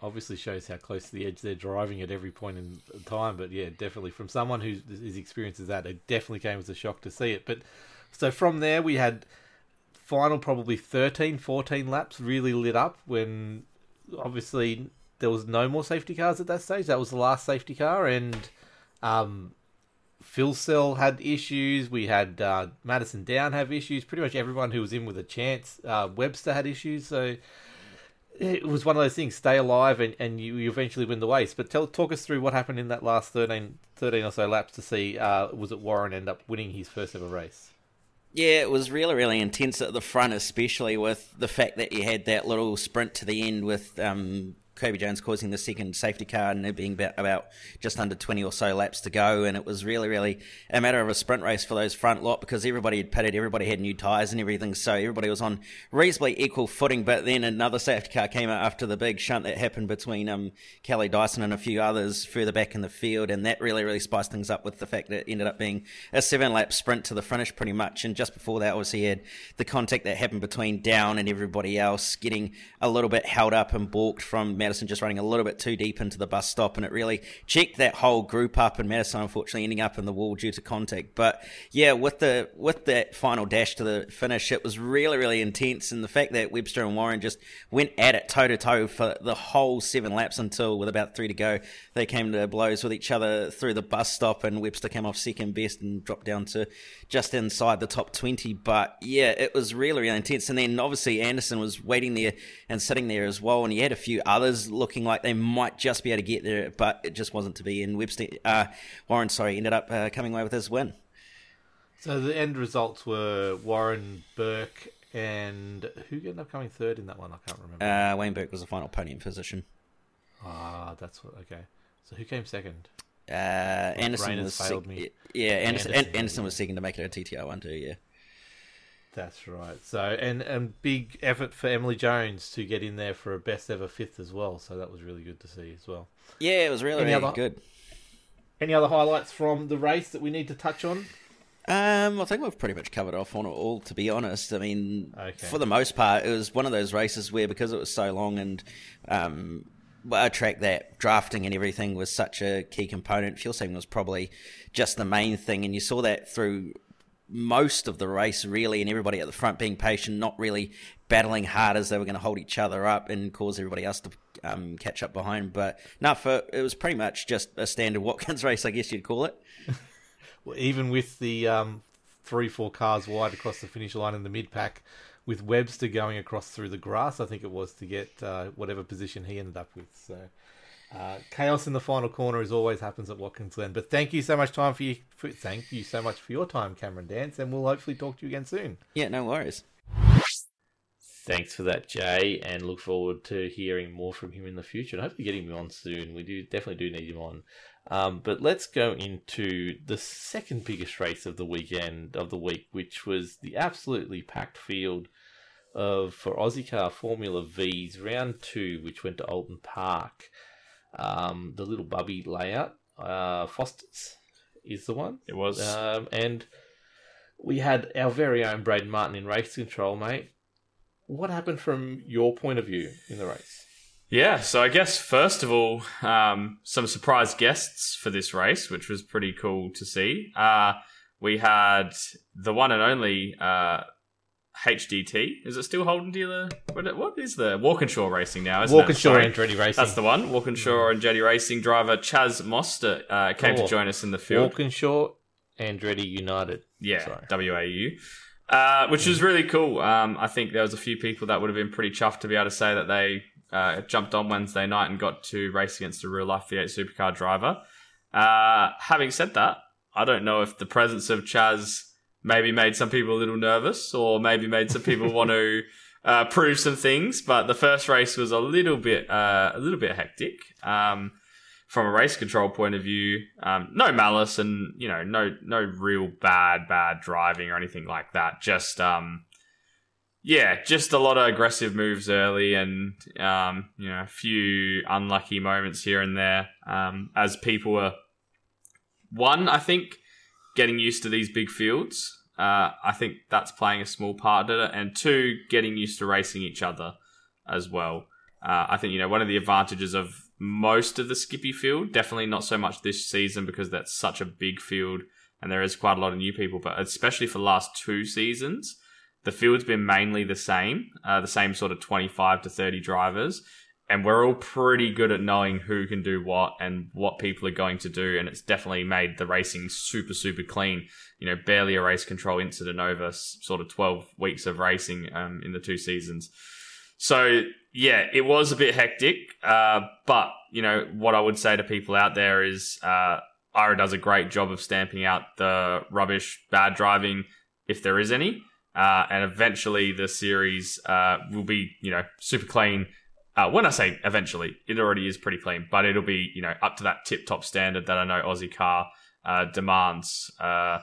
obviously shows how close to the edge they're driving at every point in time. But yeah, definitely from someone experience is that, it definitely came as a shock to see it. But so from there, we had final probably 13, 14 laps really lit up when obviously there was no more safety cars at that stage. That was the last safety car, and um, Phil Cell had issues. We had uh, Madison Down have issues. Pretty much everyone who was in with a chance. Uh, Webster had issues. So it was one of those things stay alive and, and you, you eventually win the race. But tell talk us through what happened in that last 13, 13 or so laps to see uh, was it warren end up winning his first ever race? Yeah it was really really intense at the front especially with the fact that you had that little sprint to the end with um, Kobe Jones causing the second safety car and it being about, about, just under 20 or so laps to go. And it was really, really a matter of a sprint race for those front lot because everybody had pitted, everybody had new tyres and everything. So everybody was on reasonably equal footing. But then another safety car came out after the big shunt that happened between um, Kelly Dyson and a few others further back in the field. And that really, really spiced things up with the fact that it ended up being a seven lap sprint to the finish pretty much. And just before that, obviously, had the contact that happened between Down and everybody else getting a little bit held up and balked from Madison Madison just running a little bit too deep into the bus stop, and it really checked that whole group up. And Madison, unfortunately, ending up in the wall due to contact. But yeah, with the with that final dash to the finish, it was really really intense, and the fact that Webster and Warren just went at it toe to toe for the whole seven laps until with about three to go, they came to blows with each other through the bus stop, and Webster came off second best and dropped down to just inside the top twenty. But yeah, it was really really intense, and then obviously Anderson was waiting there and sitting there as well, and he had a few others looking like they might just be able to get there, but it just wasn't to be. And Webster, uh, Warren, sorry, ended up uh, coming away with his win. So the end results were Warren Burke and who ended up coming third in that one? I can't remember. Uh, Wayne Burke was the final podium position. Ah, that's what. Okay, so who came second? Uh, Anderson was sec- Yeah, Anderson, Anderson, Anderson was second to make it a TTR one too. Yeah. That's right. So and and big effort for Emily Jones to get in there for a best ever fifth as well. So that was really good to see as well. Yeah, it was really, really other, good. Any other highlights from the race that we need to touch on? Um, I think we've pretty much covered off on it all. To be honest, I mean, okay. for the most part, it was one of those races where because it was so long and um, a track that drafting and everything was such a key component. Fuel saving was probably just the main thing, and you saw that through most of the race, really, and everybody at the front being patient, not really battling hard as they were going to hold each other up and cause everybody else to um, catch up behind. But no, for it was pretty much just a standard (laughs) Watkins race, I guess you'd call it. (laughs) well, even with the um, three, four cars wide across the finish line in the mid pack, with Webster going across through the grass, I think it was to get uh, whatever position he ended up with. So uh, chaos in the final corner as always happens at Watkins Glen. But thank you so much time for you. For, thank you so much for your time, Cameron Dance, and we'll hopefully talk to you again soon. Yeah, no worries. Thanks for that, Jay, and look forward to hearing more from him in the future. And hopefully getting him on soon. We do definitely do need him on. Um, but let's go into the second biggest race of the weekend of the week, which was the absolutely packed field of for Aussie Car Formula V's round two, which went to Oulton Park um, the little bubby layout. Uh, Foster's is the one. It was. Um, and we had our very own Braden Martin in race control, mate. What happened from your point of view in the race? Yeah, so I guess first of all, um, some surprise guests for this race, which was pretty cool to see. Uh, we had the one and only uh, HDT. Is it still Holden Dealer? What, what is the Walkinshaw Racing now? Isn't it? Walkinshaw. Andretti Racing. That's the one. Walkinshaw Andretti Racing driver Chaz Mostert uh, came to Oh. join us in the field. Walkinshaw, Andretti United. Yeah, Sorry. WAU. Uh, which is really cool. Um, I think there was a few people that would have been pretty chuffed to be able to say that they uh, jumped on Wednesday night and got to race against a real life V8 supercar driver. Uh, having said that, I don't know if the presence of Chaz maybe made some people a little nervous or maybe made some people want to (laughs) uh, prove some things. But the first race was a little bit uh, a little bit hectic. Um, from a race control point of view, um, no malice and you know no no real bad bad driving or anything like that. Just um, yeah, just a lot of aggressive moves early and um, you know a few unlucky moments here and there um, as people were one I think getting used to these big fields. Uh, I think that's playing a small part in it, and two, getting used to racing each other as well. Uh, I think you know one of the advantages of most of the Skippy field, definitely not so much this season because that's such a big field and there is quite a lot of new people, but especially for the last two seasons, the field's been mainly the same, uh, the same sort of 25 to 30 drivers. And we're all pretty good at knowing who can do what and what people are going to do. And it's definitely made the racing super, super clean. You know, barely a race control incident over sort of 12 weeks of racing um, in the two seasons. So yeah, it was a bit hectic. Uh, but you know what I would say to people out there is, uh, Ira does a great job of stamping out the rubbish, bad driving, if there is any. Uh, and eventually, the series uh, will be, you know, super clean. Uh, when I say eventually, it already is pretty clean, but it'll be, you know, up to that tip top standard that I know Aussie Car uh, demands. Uh,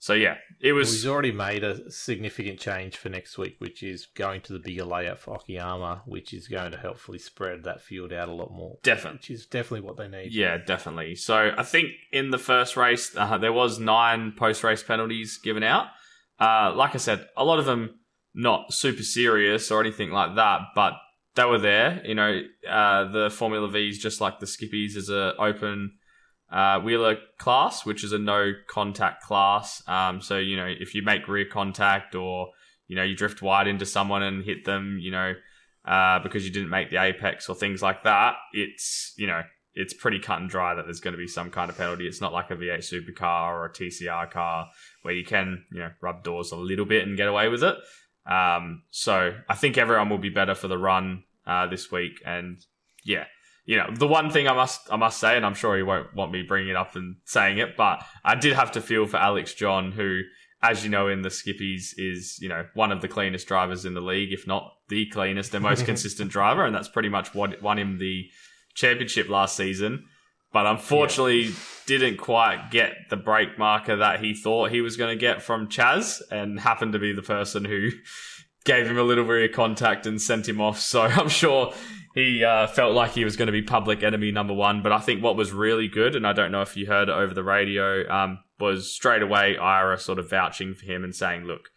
so yeah, it Well, was. he's already made a significant change for next week, which is going to the bigger layout for Okayama, which is going to helpfully spread that field out a lot more. Definitely. Which is definitely what they need. Yeah, definitely. So I think in the first race uh, there was nine post race penalties given out. Uh, like I said, a lot of them not super serious or anything like that, but they were there. You know, uh, the Formula V's just like the Skippies is a open uh, wheeler class, which is a no contact class. Um, so you know, if you make rear contact or you know you drift wide into someone and hit them, you know, uh, because you didn't make the apex or things like that, it's you know it's pretty cut and dry that there's going to be some kind of penalty. It's not like a V8 supercar or a TCR car where you can you know rub doors a little bit and get away with it. Um, so I think everyone will be better for the run uh, this week, and yeah, you know, the one thing I must I must say, and I'm sure he won't want me bringing it up and saying it, but I did have to feel for Alex John, who, as you know, in the Skippies is you know one of the cleanest drivers in the league, if not the cleanest and most (laughs) consistent driver, and that's pretty much what won him the championship last season. But unfortunately, didn't quite get the break marker that he thought he was going to get from Chaz, and happened to be the person who (laughs) gave him a little rear contact and sent him off. So (laughs) I'm sure he uh, felt like he was going to be public enemy number one. But I think what was really good, and I don't know if you heard it over the radio, um, was straight away Ira sort of vouching for him and saying, "Look,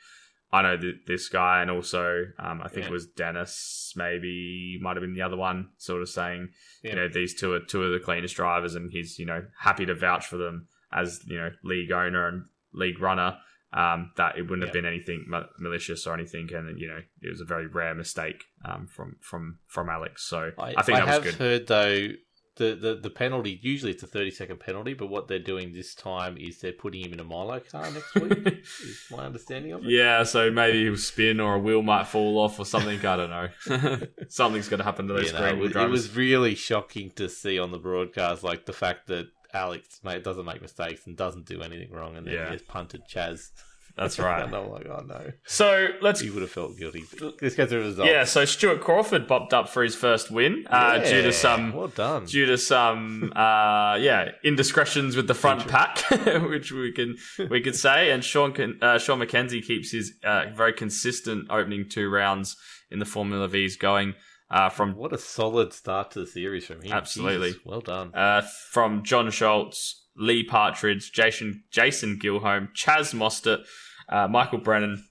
I know th- this guy," and also um, I think Yeah. it was Dennis, maybe might have been the other one, sort of saying, Yeah. you know, these two are two of the cleanest drivers, and he's you know happy to vouch for them as you know league owner and league runner. Um, that it wouldn't have been anything ma- malicious or anything, and you know it was a very rare mistake um, from from from Alex. So I, I, think I that have was good. heard though the, the the penalty usually it's a thirty second penalty, but what they're doing this time is they're putting him in a Milo car next week. (laughs) is my understanding of it. Yeah, so maybe he'll spin or a wheel might fall off or something. I don't know. (laughs) Something's going to happen to those You know, it, it was really shocking to see on the broadcast, like the fact that Alex mate doesn't make mistakes and doesn't do anything wrong, and then Yeah. he just punted Chaz. (laughs) That's (laughs) right. and I'm like, oh no, So let's he would have felt guilty. Let's go through the results. yeah. So Stuart Crawford popped up for his first win uh, due to some well done. due to some uh, yeah indiscretions with the front pack, (laughs) which we can we could say. And Sean can, uh, Sean McKenzie keeps his uh, very consistent opening two rounds in the Formula V's going uh, from What a solid start to the series from him. Absolutely. Jesus, well done. uh, from John Schultz, Lee Partridge, Jason Jason Gilholm, Chaz Mostert, uh, Michael Brennan,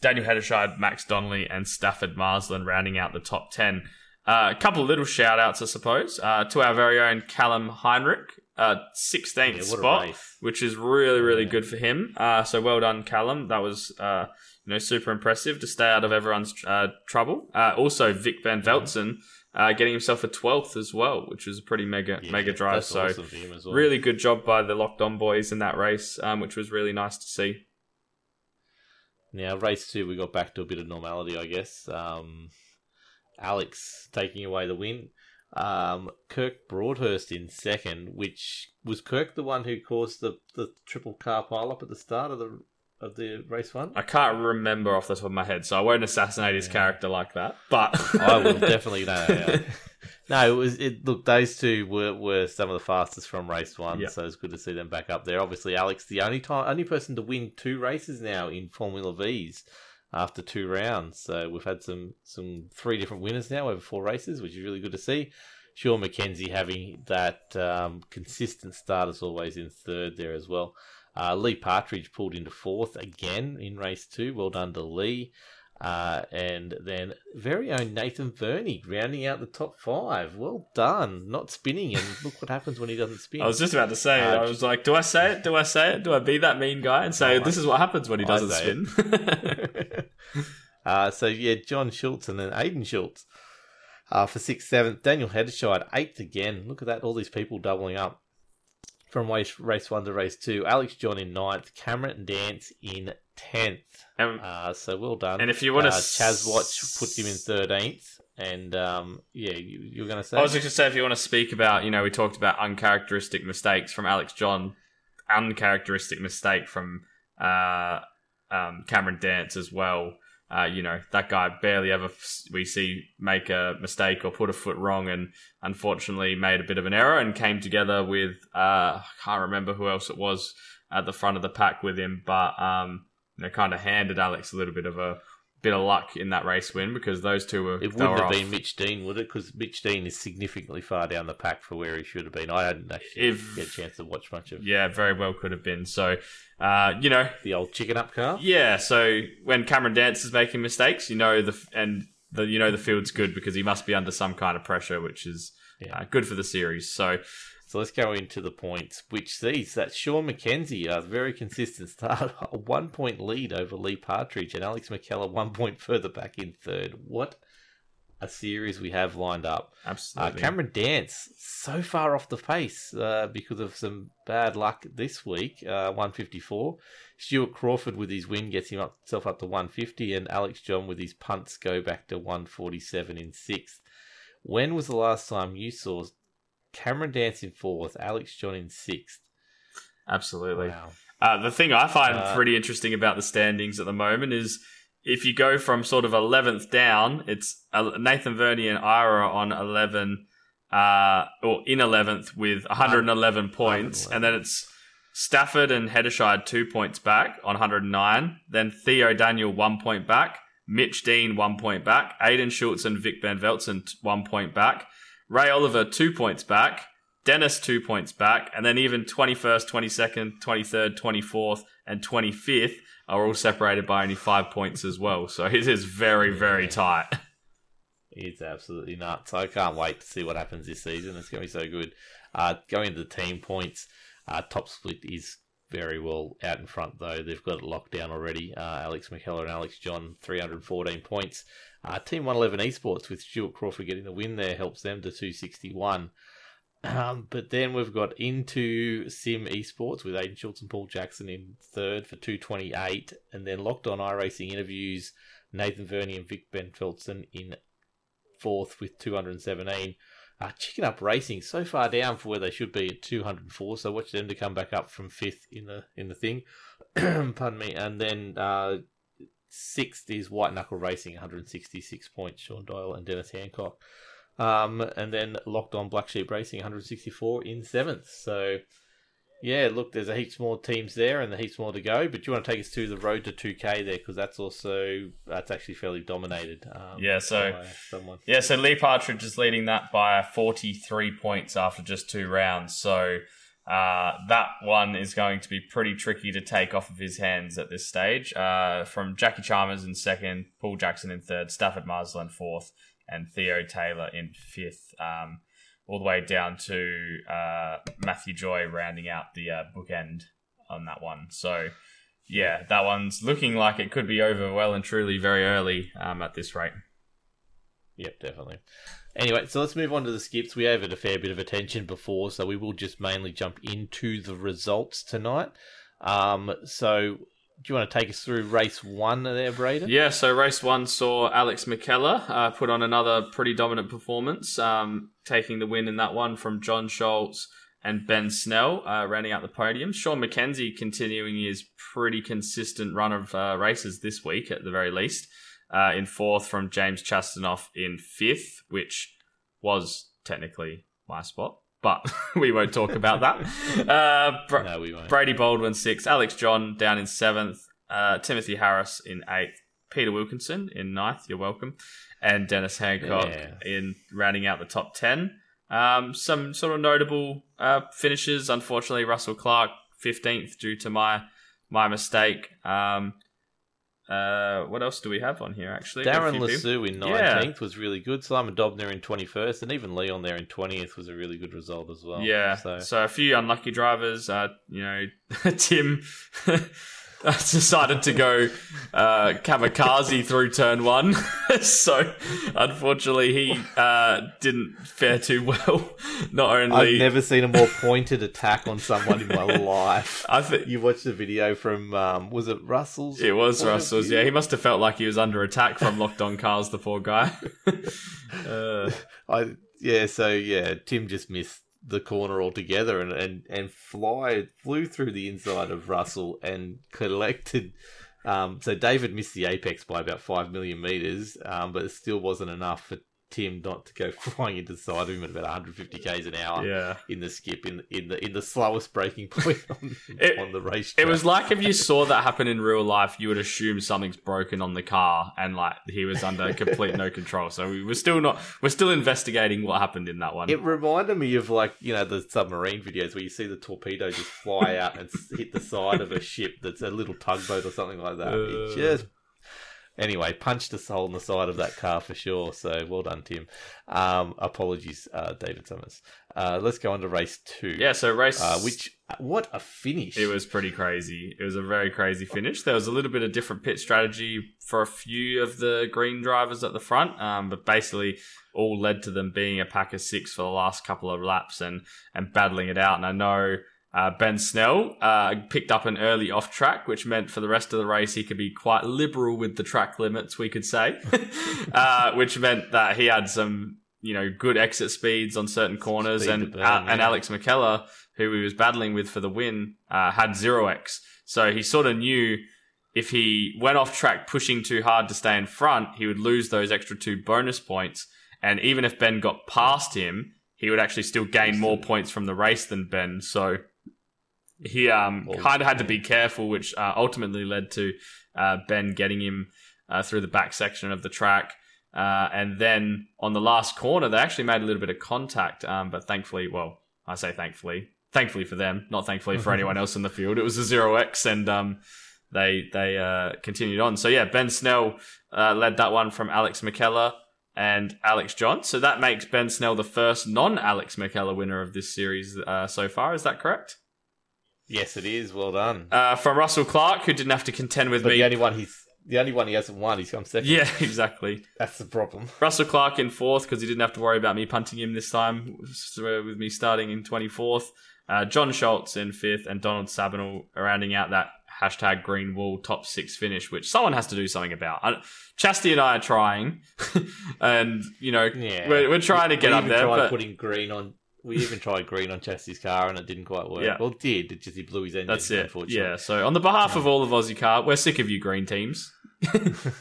Daniel Heddershide, Max Donnelly, and Stafford Marsland rounding out the top 10. Uh, a couple of little shout outs, I suppose, uh, to our very own Callum Heinrich, uh, 16th Yeah, spot, which is really, really Yeah. good for him. Uh, so well done, Callum. That was uh, you know super impressive to stay out of everyone's uh, trouble. Uh, also, Vic Van Veltzen uh, getting himself a 12th as well, which was a pretty mega Yeah, mega drive. So awesome for him as well. really good job by the Locked On boys in that race, um, which was really nice to see. Now, race two, we got back to a bit of normality, I guess. Um, Alex taking away the win. Um, Kirk Broadhurst in second, which was Kirk the one who caused the, the triple car pile up at the start of the of the race one. I can't remember off the top of my head, so I won't assassinate his Yeah. character like that. But (laughs) I will (laughs) definitely no, no, no. No, it was it. Look, those two were, were some of the fastest from race one, Yeah. so it's good to see them back up there. Obviously, Alex, the only time, only person to win two races now in Formula V's after two rounds. So we've had some some three different winners now over four races, which is really good to see. Sean McKenzie having that um, consistent start as always in third there as well. Uh, Lee Partridge pulled into fourth again in race two. Well done to Lee. Uh, and then very own Nathan Verney rounding out the top five. Well done. Not spinning, and look what happens when he doesn't spin. I was just about to say, Uh, I was like, do I say it? Do I say it? Do I be that mean guy and say No, this is what happens when he doesn't spin? (laughs) uh, so yeah, John Schultz and then Aiden Schultz uh, for sixth, seventh. Daniel Hedderscheid eighth again. Look at that, all these people doubling up from race race one to race two. Alex John in ninth, Cameron Dance in tenth. and, Uh, so well done. and if you want to, uh, Chaz Watch puts him in thirteenth, and um, yeah, you, were going to say. I was just going to say, if you want to speak about, you know, we talked about uncharacteristic mistakes from Alex John, uncharacteristic mistake from uh, um, Cameron Dance as well. Uh, you know, that guy barely ever we see make a mistake or put a foot wrong, and unfortunately made a bit of an error and came together with uh, I can't remember who else it was at the front of the pack with him, but um, you know, kind of handed Alex a little bit of a bit of luck in that race win because those two were It wouldn't have off. been Mitch Dean, would it? Because Mitch Dean is significantly far down the pack for where he should have been. I hadn't actually If- get a chance to watch much of Yeah, very well could have been. So, uh, you know, the old chicken up car. yeah. So when Cameron Dance is making mistakes, you know the and the you know the field's good because he must be under some kind of pressure, which is Yeah. uh, good for the series. So So let's go into the points, which sees that Sean McKenzie, a very consistent start, (laughs) a one point lead over Lee Partridge, and Alex McKellar one point further back in third. What a series we have lined up. Uh, absolutely, Cameron Dance so far off the pace uh, because of some bad luck this week. Uh, 154. Stuart Crawford with his win gets him up, himself up to 150, and Alex John with his punts go back to 147 in sixth. When was the last time you saw Cameron Dance in fourth, Alex John in sixth? absolutely. Wow. Uh, the thing I find Uh, pretty interesting about the standings at the moment is if you go from sort of 11th down, it's uh, Nathan Verney and Ira on 11, uh, or in 11th with 111 points, 111. and then it's Stafford and Heddershide two points back on 109, then Theo Daniel one point back, Mitch Dean one point back, Aiden Schultz and Vic Van Veltzen one point back, Ray Oliver two points back, Dennis two points back, and then even 21st, 22nd, 23rd, 24th, and 25th are all separated by only five points as well. So it is very, very tight. (laughs) It's absolutely nuts. I can't wait to see what happens this season. It's going to be so good. Uh, going to the team points, uh, top split is very well out in front, though. They've got it locked down already. Uh, Alex McKellar and Alex John, 314 points. Uh, Team 111 Esports with Stuart Crawford getting the win there helps them to 261. Um, but then we've got into Sim Esports with Aiden Schultz and Paul Jackson in third for 228. And then Locked On iRacing interviews Nathan Verney and Vic Van Veltzen in fourth with 217. Uh, Chicken Up Racing so far down for where they should be at 204. So watch them to come back up from fifth in the in the thing. (clears throat) Pardon me. And then uh, sixth is White Knuckle Racing, 166 points. Sean Doyle and Dennis Hancock. Um, and then Locked On Black Sheep Racing, 164 in seventh. So yeah, look, there's a heaps more teams there and a heaps more to go. But you want to take us to the road to 2K there because that's also that's actually fairly dominated. Um, Yeah, so- someone. Yeah, so Lee Partridge is leading that by 43 points after just two rounds. So uh, that one is going to be pretty tricky to take off of his hands at this stage. Uh, from Jackie Chalmers in second, Paul Jackson in third, Stafford Marsland fourth, and Theo Taylor in fifth. Um, all the way down to uh, Matthew Joy rounding out the uh, bookend on that one. So, yeah, that one's looking like it could be over well and truly very early um, at this rate. Yep, definitely. Anyway, so let's move on to the skips. We gave it a fair bit of attention before, so we will just mainly jump into the results tonight. Um, so, do you want to take us through race one there, Braden? Yeah, so race one saw Alex McKellar uh, put on another pretty dominant performance, um, taking the win in that one from John Schultz and Ben Snell, uh, rounding out the podium. Sean McKenzie continuing his pretty consistent run of uh, races this week, at the very least uh, in fourth from James Chastanoff in fifth, which was technically my spot, but (laughs) we won't talk about that. (laughs) Uh, Bra- No, we won't. Brady Baldwin sixth, Alex John down in seventh, uh, Timothy Harris in eighth, Peter Wilkinson in ninth. You're welcome, and Dennis Hancock Yeah. in rounding out the top ten. Um, some sort of notable uh, finishes. Unfortunately, Russell Clark fifteenth due to my my mistake. Um, uh, what else do we have on here? Actually, Darren. Lassou in Yeah. 19th was really good. Simon Dobner in 21st, and even Leon there in 20th was a really good result as well. Yeah. So, So, a few unlucky drivers. Uh, you know, (laughs) Tim (laughs) decided to go uh, kamikaze through turn one. (laughs) so unfortunately, he uh, didn't fare too well. (laughs) Not only I've never seen a more pointed attack on someone in my life. I think You watched the video from, um, was it Russell's? it was Russell's. Yeah, he must have felt like he was under attack from locked on cars. The poor guy. uh, I yeah, so yeah, Tim just missed the corner altogether and and and fly flew through the inside of Russell and collected. Um, so David missed the apex by about five million meters, um, but it still wasn't enough for Tim not to go (laughs) flying into the side of him at about 150 k's an hour yeah. in the skip in in the in the slowest braking (laughs) point on, It- on the race. It was like if you saw that happen in real life, you would assume something's broken on the car, and like he was under (laughs) complete no control. So we were still not, we're still investigating what happened in that one. It reminded me of like you know the submarine videos where you see the torpedo just fly out and hit the side of a ship that's a little tugboat or something like that. It Uh. just anyway punched a hole in the side of that car for sure. So well done, Tim. Um, apologies, uh, David Summers. Uh, let's go on to race two. yeah, so race, Uh, which what a finish! it was pretty crazy. It was a very crazy finish. There was a little bit of different pit strategy for a few of the green drivers at the front, um, but basically all led to them being a pack of six for the last couple of laps and and battling it out. And I know. Uh, ben Snell uh, picked up an early off track, which meant for the rest of the race he could be quite liberal with the track limits, we could say, (laughs) uh, which meant that he had some, you know, good exit speeds on certain corners, Speed and burn, uh, and. Alex McKellar, who he was battling with for the win, uh, had zero X. So he sort of knew if he went off track pushing too hard to stay in front, he would lose those extra two bonus points. And even if Ben got past him, he would actually still gain more points from the race than Ben. So he um, kind of had to be careful, which uh, ultimately led to uh, Ben getting him uh, through the back section of the track. Uh, and then on the last corner, they actually made a little bit of contact, um, but thankfully, well, I say thankfully, thankfully for them, not thankfully for anyone (laughs) else in the field. It was a zero X, and um, they they uh, continued on. So yeah, Ben Snell uh, led that one from Alex McKellar and Alex John. So that makes Ben Snell the first non-Alex McKellar winner of this series uh, so far. Is that correct? Yes, it is. Well done. Uh, from Russell Clark, who didn't have to contend with but me. the only one he's the only one he hasn't won. He's come second. yeah, (laughs) exactly. that's the problem. Russell Clark in fourth because he didn't have to worry about me punting him this time uh, with me starting in 24th. Uh, John Schultz in fifth and Donald Sabinal rounding out that hashtag green wool top six finish, which someone has to do something about. I, Chastity and I are trying, (laughs) and you know Yeah, we're, we're trying to get we up there. Tried But putting green on. We even tried green on Chastity's car, and it didn't quite work. Yeah. Well, it did. It just he blew his engine. that's it. Unfortunately. Yeah. So on the behalf of all of Aussie Car, we're sick of you green teams. (laughs)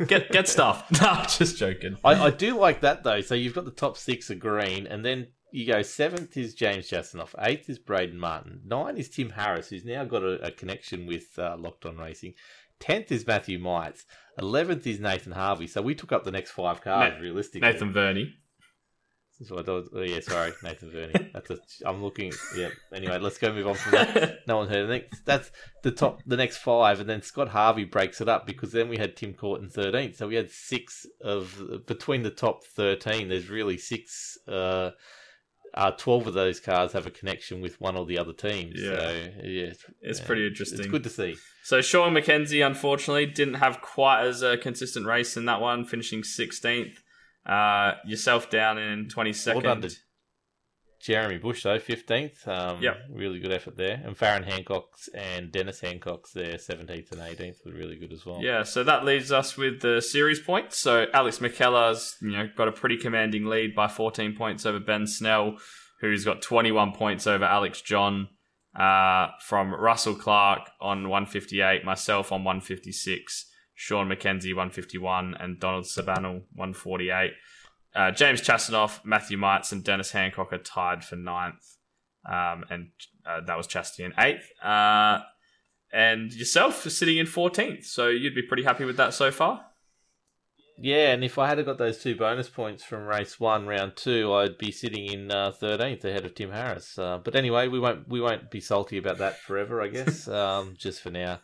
get get stuff. (laughs) No, just joking. I, I do like that though. So you've got the top six are green, and then you go seventh is James Chastanoff, eighth is Braden Martin, nine is Tim Harris, who's now got a, a connection with uh, Locked On Racing. Tenth is Matthew Mites. Eleventh is Nathan Harvey. So we took up the next five cars Na- realistically. Nathan Verney. That's what I thought- oh, yeah, sorry, Nathan Verney. That's a, I'm looking. Yeah. Anyway, let's go move on from that. (laughs) No one heard anything. That's the top, the next five, and then Scott Harvey breaks it up because then we had Tim Corton thirteenth. So we had six of between the top thirteen. There's really six uh, uh, 12 of those cars have a connection with one or the other teams. Yeah. So, yeah. It's yeah, pretty interesting. It's good to see. So Sean McKenzie, unfortunately, didn't have quite as a consistent race in that one, finishing 16th. Uh, yourself down in 22nd. Well done to Jeremy Bush, though, 15th. Um, Yep. Really good effort there. And Farron Hancock's and Dennis Hancock's there, 17th and 18th, were really good as well. Yeah, so that leaves us with the series points. So Alex McKellar's you know got a pretty commanding lead by 14 points over Ben Snell, who's got 21 points over Alex John. Uh, from Russell Clark on 158, myself on 156, Sean McKenzie 151, and Donald Sabanel 148. Uh, James Chastanoff, Matthew Mites, and Dennis Hancock are tied for ninth, um, and uh, that was Chastity in eighth. Uh, and yourself is sitting in 14th, so you'd be pretty happy with that so far. Yeah, and if I had got those two bonus points from race one, round two, I'd be sitting in uh, thirteenth ahead of Tim Harris. Uh, but anyway, we won't we won't be salty about that forever, I guess. (laughs) um, just for now,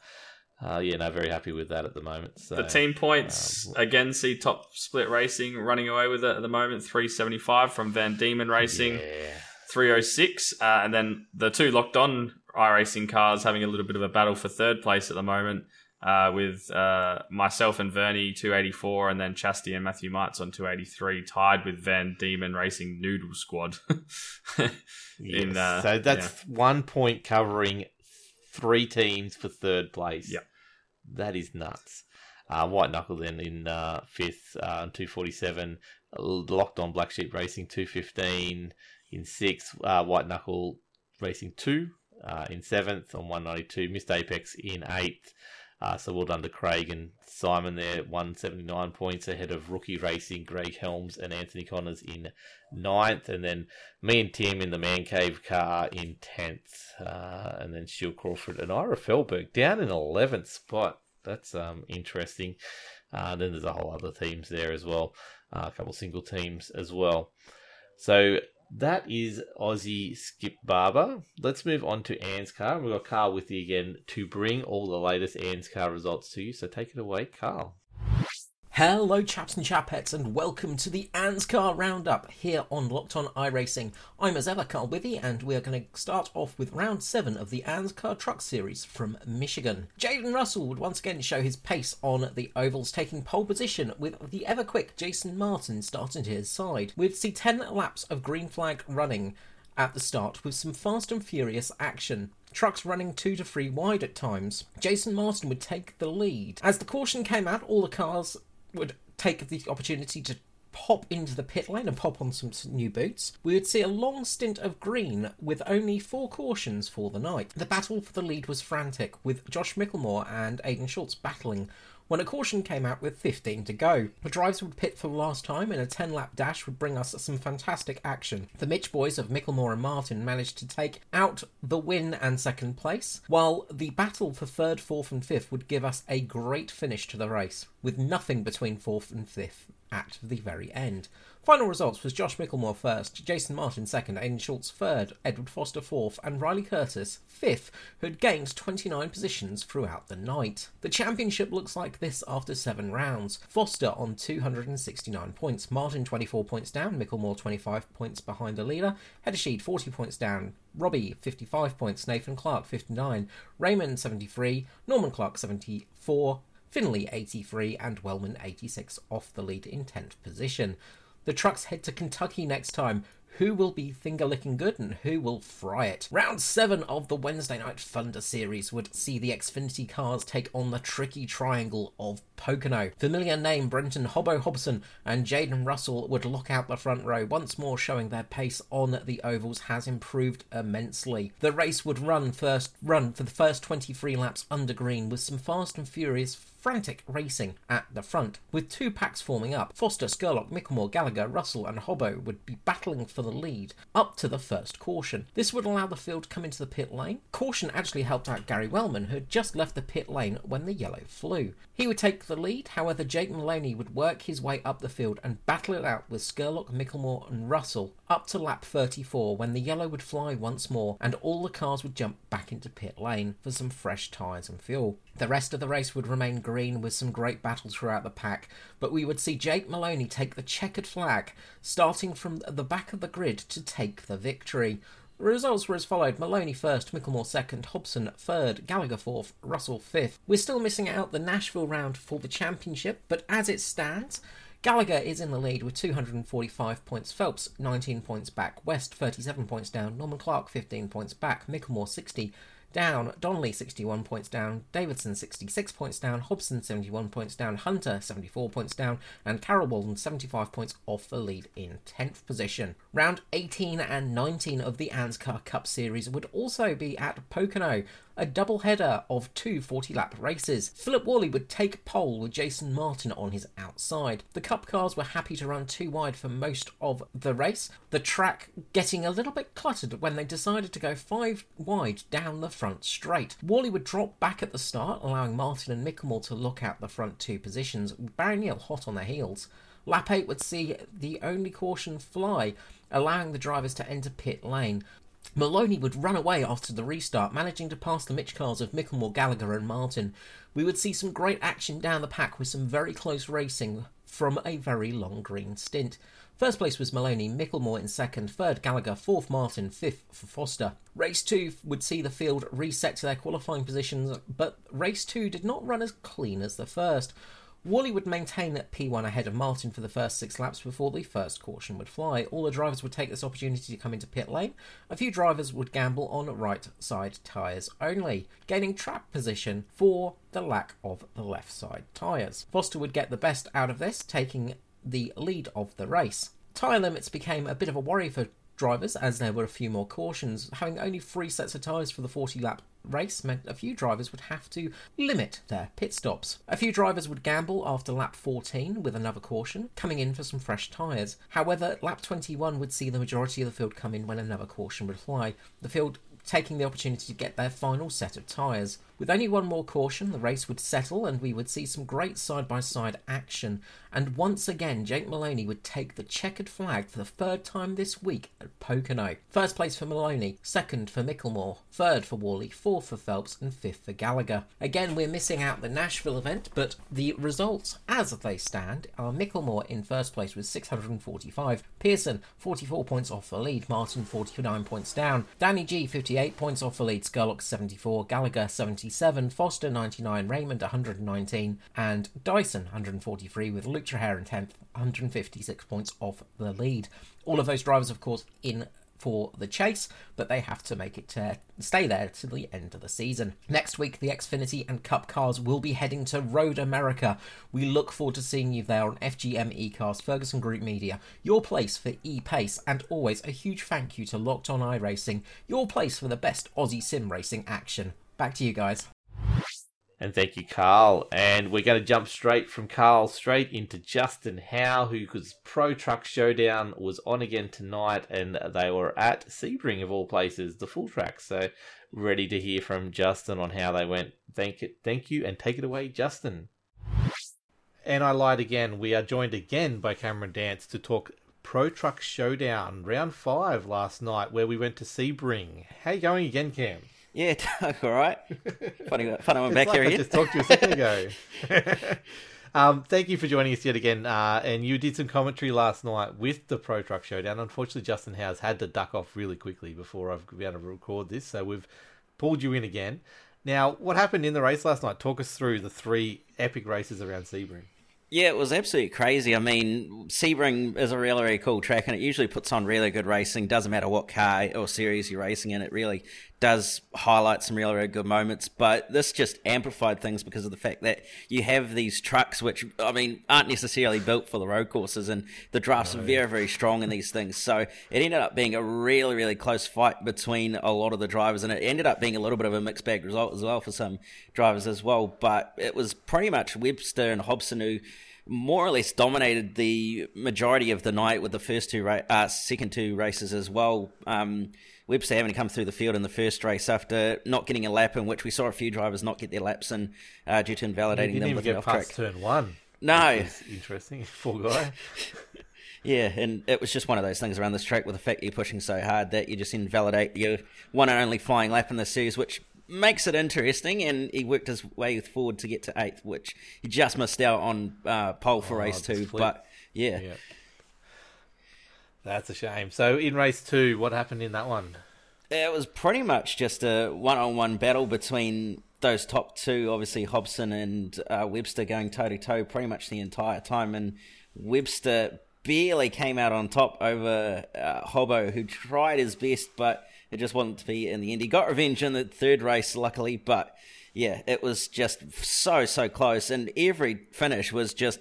uh, yeah, no, very happy with that at the moment. So The team points um, again see top split racing running away with it at the moment 375 from Van Diemen Racing, yeah. 306, uh, and then the two locked on iRacing cars having a little bit of a battle for third place at the moment. Uh, with uh, myself and Vernie 284, and then Chastity and Matthew Mites on 283, tied with Van Diemen Racing Noodle Squad. (laughs) in, Yes. uh, so that's one point covering three teams for third place. Yep. That is nuts. Uh, White Knuckle then in uh, fifth, uh, 247. Locked on Black Sheep Racing 215. In sixth, uh, White Knuckle Racing 2. Uh, in seventh on 192. Missed Apex in eighth. Uh, so well done to Craig and Simon there, 179 points ahead of Rookie Racing, Greg Helms and Anthony Connors in ninth. And then me and Tim in the Man Cave car in 10th. Uh, and then Shield Crawford and Ira Felberg down in 11th spot. That's um, interesting. Uh, then there's a whole other teams there as well. Uh, a couple single teams as well. So that is Aussie Skip Barber. Let's move on to Anscar. We've got Carl with you again to bring all the latest Anscar results to you. So take it away, Carl. Hello, chaps and chapettes, and welcome to the Anscar Roundup here on Locked On iRacing. I'm as ever Carl Withy, and we are going to start off with round seven of the Anscar Truck Series from Michigan. Jaden Russell would once again show his pace on the ovals, taking pole position with the ever quick Jason Martin starting to his side. We'd see 10 laps of green flag running at the start with some fast and furious action. Trucks running two to three wide at times. Jason Martin would take the lead. As the caution came out, all the cars would take the opportunity to pop into the pit lane and pop on some new boots. We would see a long stint of green with only four cautions for the night. The battle for the lead was frantic, with Josh Micklemore and Aidan Schultz battling when a caution came out with 15 to go. The drives would pit for the last time, and a 10 lap dash would bring us some fantastic action. The Mitch boys of Micklemore and Martin managed to take out the win and second place, while the battle for third, fourth, and fifth would give us a great finish to the race, with nothing between fourth and fifth at the very end. Final results was Josh Micklemore first, Jason Martin second, Aidan Schultz third, Edward Foster fourth, and Riley Curtis fifth, who had gained 29 positions throughout the night. The championship looks like this after seven rounds. Foster on 269 points, Martin 24 points down, Micklemore 25 points behind the leader, Heddersheed 40 points down, Robbie 55 points, Nathan Clark 59, Raymond 73, Norman Clark 74, Finley 83 and Wellman 86 off the lead in 10th position. The trucks head to Kentucky next time. Who will be finger licking good and who will fry it? Round 7 of the Wednesday Night Thunder series would see the Xfinity cars take on the tricky triangle of Pocono. Familiar name Brenton Hobbo Hobson and Jaden Russell would lock out the front row, once more showing their pace on the ovals has improved immensely. The race would run first run for the first 23 laps under green with some fast and furious frantic racing at the front. With two packs forming up, Foster, Skurlock, Micklemore, Gallagher, Russell, and Hobbo would be battling for the lead up to the first caution. This would allow the field to come into the pit lane. Caution actually helped out Gary Wellman, who had just left the pit lane when the yellow flew. He would take the lead, however, Jake Maloney would work his way up the field and battle it out with Skurlock, Micklemore, and Russell up to lap 34 when the yellow would fly once more and all the cars would jump back into pit lane for some fresh tyres and fuel. The rest of the race would remain green with some great battles throughout the pack, but we would see Jake Maloney take the checkered flag, starting from the back of the grid to take the victory. The results were as followed Maloney first, Micklemore second, Hobson third, Gallagher fourth, Russell fifth. We're still missing out the Nashville round for the championship, but as it stands, Gallagher is in the lead with 245 points. Phelps 19 points back. West 37 points down. Norman Clark 15 points back. Micklemore 60 down. Donnelly 61 points down. Davidson 66 points down. Hobson 71 points down. Hunter 74 points down. And Carol Walden 75 points off the lead in 10th position. Round 18 and 19 of the Anscar Cup Series would also be at Pocono a double header of two 40 lap races. Philip Worley would take pole with Jason Martin on his outside. The Cup cars were happy to run too wide for most of the race, the track getting a little bit cluttered when they decided to go five wide down the front straight. Worley would drop back at the start, allowing Martin and Micklemore to look out the front two positions, Barry hot on their heels. Lap 8 would see the only caution fly, allowing the drivers to enter pit lane. Maloney would run away after the restart, managing to pass the Mitch cars of Micklemore, Gallagher, and Martin. We would see some great action down the pack with some very close racing from a very long green stint. First place was Maloney, Micklemore in second, third Gallagher, fourth Martin, fifth for Foster. Race 2 would see the field reset to their qualifying positions, but race 2 did not run as clean as the first. Worley would maintain that P1 ahead of Martin for the first six laps before the first caution would fly. All the drivers would take this opportunity to come into pit lane. A few drivers would gamble on right side tyres only, gaining trap position for the lack of the left side tyres. Foster would get the best out of this, taking the lead of the race. Tyre limits became a bit of a worry for drivers as there were a few more cautions. Having only three sets of tyres for the 40 lap race meant a few drivers would have to limit their pit stops. A few drivers would gamble after lap 14 with another caution, coming in for some fresh tyres. However, lap 21 would see the majority of the field come in when another caution would fly. The field taking the opportunity to get their final set of tyres. With only one more caution, the race would settle and we would see some great side by side action. And once again, Jake Maloney would take the checkered flag for the third time this week at Pocono. First place for Maloney, second for Micklemore, third for Worley, fourth for Phelps, and fifth for Gallagher. Again, we're missing out the Nashville event, but the results as they stand are Micklemore in first place with 645, Pearson 44 points off the lead, Martin 49 points down, Danny G 58 points off the lead, Skurlock 74, Gallagher 77, Foster 99, Raymond 119, and Dyson 143 with Luke Traher in 10th, 156 points off the lead. All of those drivers, of course, in for the chase, but they have to make it stay there to the end of the season. Next week, the Xfinity and Cup cars will be heading to Road America. We look forward to seeing you there on FGM eCars, Ferguson Group Media, your place for e-pace, and always a huge thank you to Locked On iRacing, your place for the best Aussie sim racing action. Back to you guys. And thank you, Carl. And we're going to jump straight from Carl straight into Justin Howe, whose Pro Truck Showdown was on again tonight, and they were at Sebring of all places, the full track. So ready to hear from Justin on how they went. Thank it, thank you, and take it away, Justin. And I lied again. We are joined again by Cameron Dance to talk Pro Truck Showdown round five last night, where we went to Sebring. How you going again, Cam? Yeah, (laughs) Doug, all right. (laughs) Funny, funny I'm back like here I just talked to you a second ago. (laughs) um, thank you for joining us yet again. Uh, and you did some commentary last night with the Pro Truck Showdown. Unfortunately, Justin Howe's had to duck off really quickly before I've been able to record this, so we've pulled you in again. Now, what happened in the race last night? Talk us through the three epic races around Sebring. Yeah, it was absolutely crazy. I mean, Sebring is a really, really cool track, and it usually puts on really good racing. Doesn't matter what car or series you're racing in, it really does highlight some really, really good moments. But this just amplified things because of the fact that you have these trucks, which I mean, aren't necessarily built for the road courses, and the drafts are very, very strong in these things. So it ended up being a really, really close fight between a lot of the drivers, and it ended up being a little bit of a mixed bag result as well for some drivers as well. But it was pretty much Webster and Hobson who more or less dominated the majority of the night with the first two, ra- uh, second two races as well. Um, Webster having to come through the field in the first race after not getting a lap, in which we saw a few drivers not get their laps in uh, due to invalidating them with get off past track. turn one. No, interesting. (laughs) Poor guy. (laughs) (laughs) Yeah, and it was just one of those things around this track with the fact you're pushing so hard that you just invalidate your one and only flying lap in the series, which makes it interesting. And he worked his way forward to get to eighth, which he just missed out on uh, pole for Oh, race two. flip. But yeah, Yeah. That's a shame. So in race two, what happened in that one? It was pretty much just a one-on-one battle between those top two, obviously Hobson and uh, Webster going toe to toe pretty much the entire time, and Webster barely came out on top over uh, Hobbo, who tried his best, but it just wasn't to be in the end. He got revenge in the third race, luckily, but yeah, it was just so so close, and every finish was just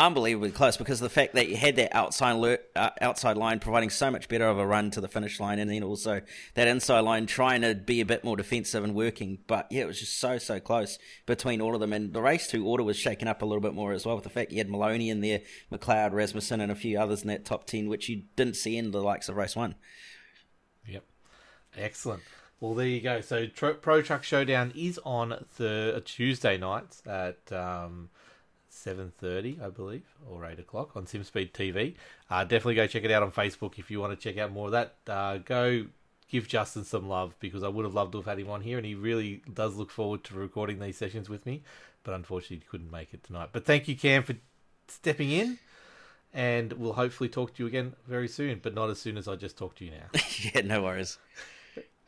unbelievably close because the fact that you had that outside le- uh, outside line providing so much better of a run to the finish line, and then also that inside line trying to be a bit more defensive and working. But yeah, it was just so so close between all of them, and the race two order was shaken up a little bit more as well with the fact you had Maloney in there, McLeod, Rasmussen, and a few others in that top ten, which you didn't see in the likes of race one. Excellent. Well, there you go. So Tro- Pro Truck Showdown is on the Tuesday nights at um, seven thirty, I believe, or eight o'clock on SimSpeed TV. Uh, definitely go check it out on Facebook if you want to check out more of that. Uh, go give Justin some love because I would have loved to have had him on here, and he really does look forward to recording these sessions with me. But unfortunately, couldn't make it tonight. But thank you, Cam, for stepping in. And we'll hopefully talk to you again very soon, but not as soon as I just talked to you now. (laughs) yeah, no worries.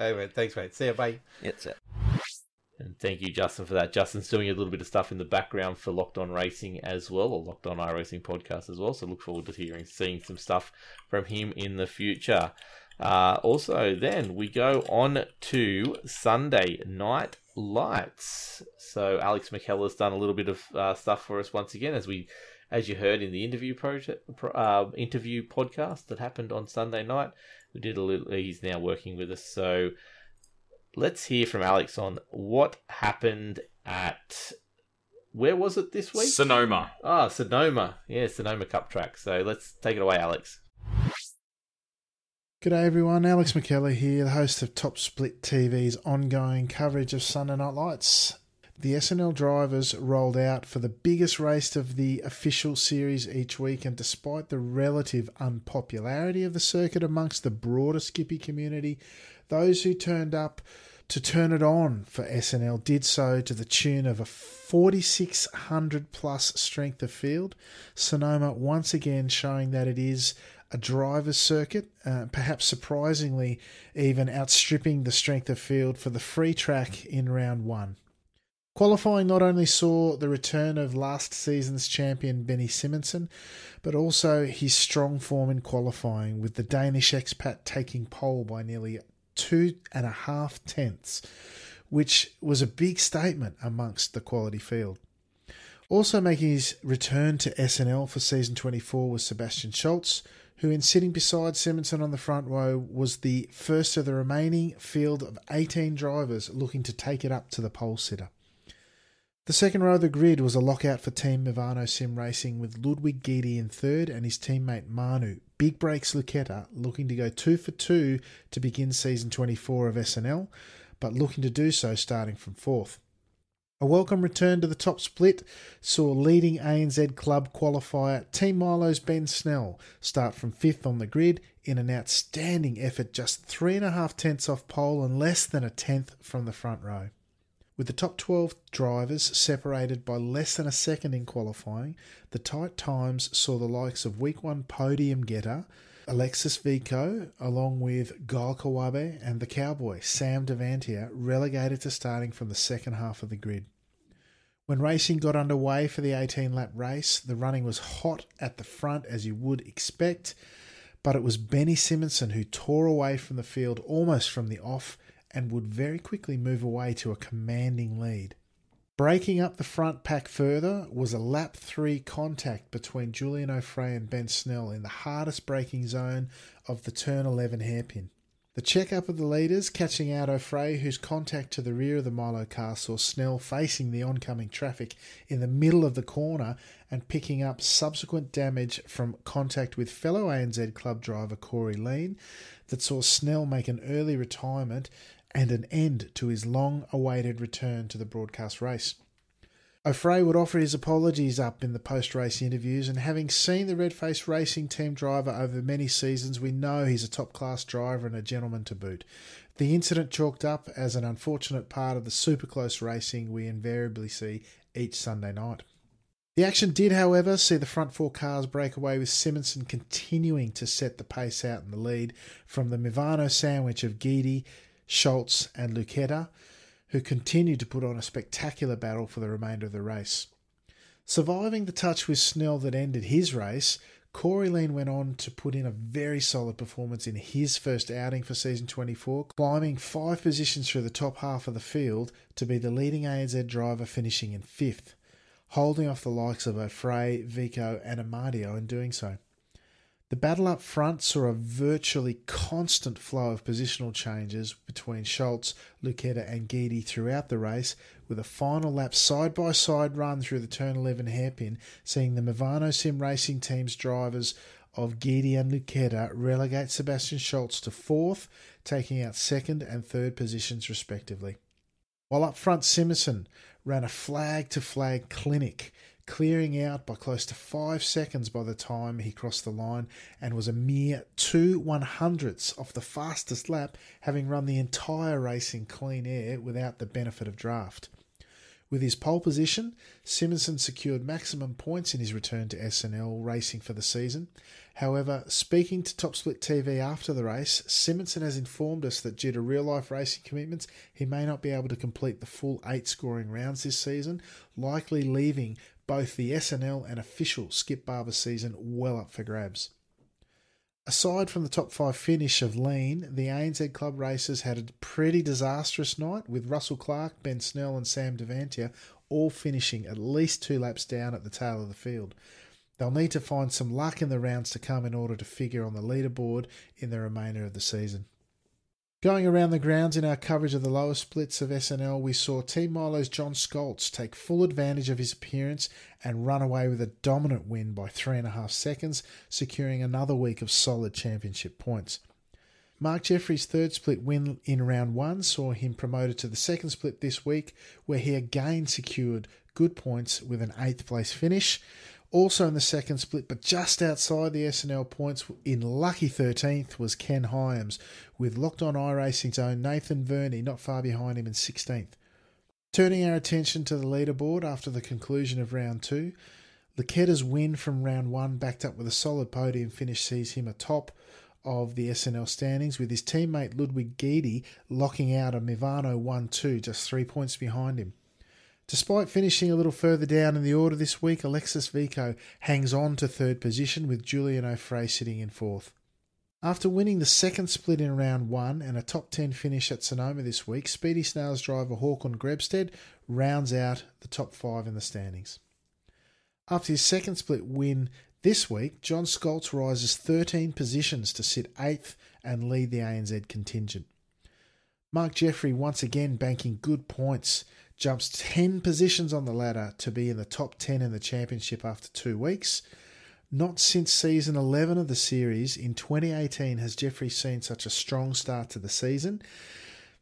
Hey, mate. Thanks, mate. See you, bye. That's it. And thank you, Justin, for that. Justin's doing a little bit of stuff in the background for Locked On Racing as well, or Locked On iRacing podcast as well. So look forward to hearing, seeing some stuff from him in the future. Uh, also, then we go on to Sunday Night Lights. So Alex McKellar's done a little bit of uh, stuff for us once again, as we, as you heard in the interview project, uh, interview podcast that happened on Sunday night. We did a little. He's now working with us, so let's hear from Alex on what happened at where was it this week? Sonoma. Ah, Sonoma. Yeah, Sonoma Cup track. So let's take it away, Alex. G'day everyone, Alex McKellar here, the host of Top Split TV's ongoing coverage of Sunday Night Lights. The SNL drivers rolled out for the biggest race of the official series each week, and despite the relative unpopularity of the circuit amongst the broader Skippy community, those who turned up to turn it on for SNL did so to the tune of a 4600 plus strength of field. Sonoma once again showing that it is a driver's circuit, uh, perhaps surprisingly, even outstripping the strength of field for the free track in round one. Qualifying not only saw the return of last season's champion Benny Simonson, but also his strong form in qualifying, with the Danish expat taking pole by nearly two and a half tenths, which was a big statement amongst the quality field. Also making his return to SNL for season 24 was Sebastian Schultz, who, in sitting beside Simonson on the front row, was the first of the remaining field of 18 drivers looking to take it up to the pole sitter. The second row of the grid was a lockout for Team Movano Sim Racing with Ludwig Guidi in third and his teammate Manu, Big Breaks Lucchetta, looking to go two for two to begin season 24 of SNL, but looking to do so starting from fourth. A welcome return to the top split saw leading ANZ club qualifier Team Milo's Ben Snell start from fifth on the grid in an outstanding effort, just three and a half tenths off pole and less than a tenth from the front row. With the top 12 drivers separated by less than a second in qualifying, the tight times saw the likes of week one podium getter Alexis Vico, along with Gal Kawabe and the Cowboy Sam Devantier, relegated to starting from the second half of the grid. When racing got underway for the 18 lap race, the running was hot at the front as you would expect, but it was Benny Simonson who tore away from the field almost from the off and would very quickly move away to a commanding lead. Breaking up the front pack further was a lap 3 contact between Julian O'Fray and Ben Snell in the hardest braking zone of the turn 11 hairpin. The check-up of the leaders catching out O'Fray, whose contact to the rear of the Milo car saw Snell facing the oncoming traffic in the middle of the corner and picking up subsequent damage from contact with fellow ANZ club driver Corey Lean that saw Snell make an early retirement and an end to his long awaited return to the broadcast race. O'Fray would offer his apologies up in the post race interviews, and having seen the Red Face Racing team driver over many seasons, we know he's a top class driver and a gentleman to boot. The incident chalked up as an unfortunate part of the super close racing we invariably see each Sunday night. The action did, however, see the front four cars break away with Simonsen continuing to set the pace out in the lead from the Mivano sandwich of Guidi, Schultz, and Lucchetta who continued to put on a spectacular battle for the remainder of the race. Surviving the touch with Snell that ended his race, Corey Lean went on to put in a very solid performance in his first outing for season 24, climbing five positions through the top half of the field to be the leading ANZ driver finishing in fifth, holding off the likes of O'Fray, Vico, and Amadio in doing so. The battle up front saw a virtually constant flow of positional changes between Schultz, Lucchetta, and Guidi throughout the race, with a final lap side by side run through the turn 11 hairpin, seeing the Movano Sim Racing Team's drivers of Guidi and Lucchetta relegate Sebastian Schultz to fourth, taking out second and third positions respectively. While up front, Simonsen ran a flag to flag clinic clearing out by close to five seconds by the time he crossed the line and was a mere two one hundredths off the fastest lap, having run the entire race in clean air without the benefit of draft. With his pole position, Simonsen secured maximum points in his return to SNL racing for the season. However, speaking to Top Split TV after the race, Simonsen has informed us that due to real life racing commitments, he may not be able to complete the full eight scoring rounds this season, likely leaving both the SNL and official Skip Barber season well up for grabs. Aside from the top five finish of Lean, the ANZ Club racers had a pretty disastrous night with Russell Clark, Ben Snell, and Sam Devantier all finishing at least two laps down at the tail of the field. They'll need to find some luck in the rounds to come in order to figure on the leaderboard in the remainder of the season. Going around the grounds in our coverage of the lower splits of SNL, we saw Team Milo's John Scholtz take full advantage of his appearance and run away with a dominant win by three and a half seconds, securing another week of solid championship points. Mark Jeffrey's third split win in round one saw him promoted to the second split this week, where he again secured good points with an eighth place finish. Also in the second split, but just outside the SNL points in lucky 13th was Ken Hyams, with Locked On iRacing's own Nathan Verney not far behind him in 16th. Turning our attention to the leaderboard after the conclusion of round two, Lucchetta's win from round one, backed up with a solid podium finish, sees him atop of the SNL standings, with his teammate Ludwig Guidi locking out a Mivano 1 2, just three points behind him. Despite finishing a little further down in the order this week, Alexis Vico hangs on to third position with Julian O'Fray sitting in fourth. After winning the second split in round one and a top 10 finish at Sonoma this week, Speedy Snails driver Håkon Grebsted rounds out the top five in the standings. After his second split win this week, John Scholtz rises 13 positions to sit eighth and lead the ANZ contingent. Mark Jeffrey once again banking good points jumps 10 positions on the ladder to be in the top 10 in the championship after two weeks. Not since season 11 of the series in 2018 has Jeffrey seen such a strong start to the season.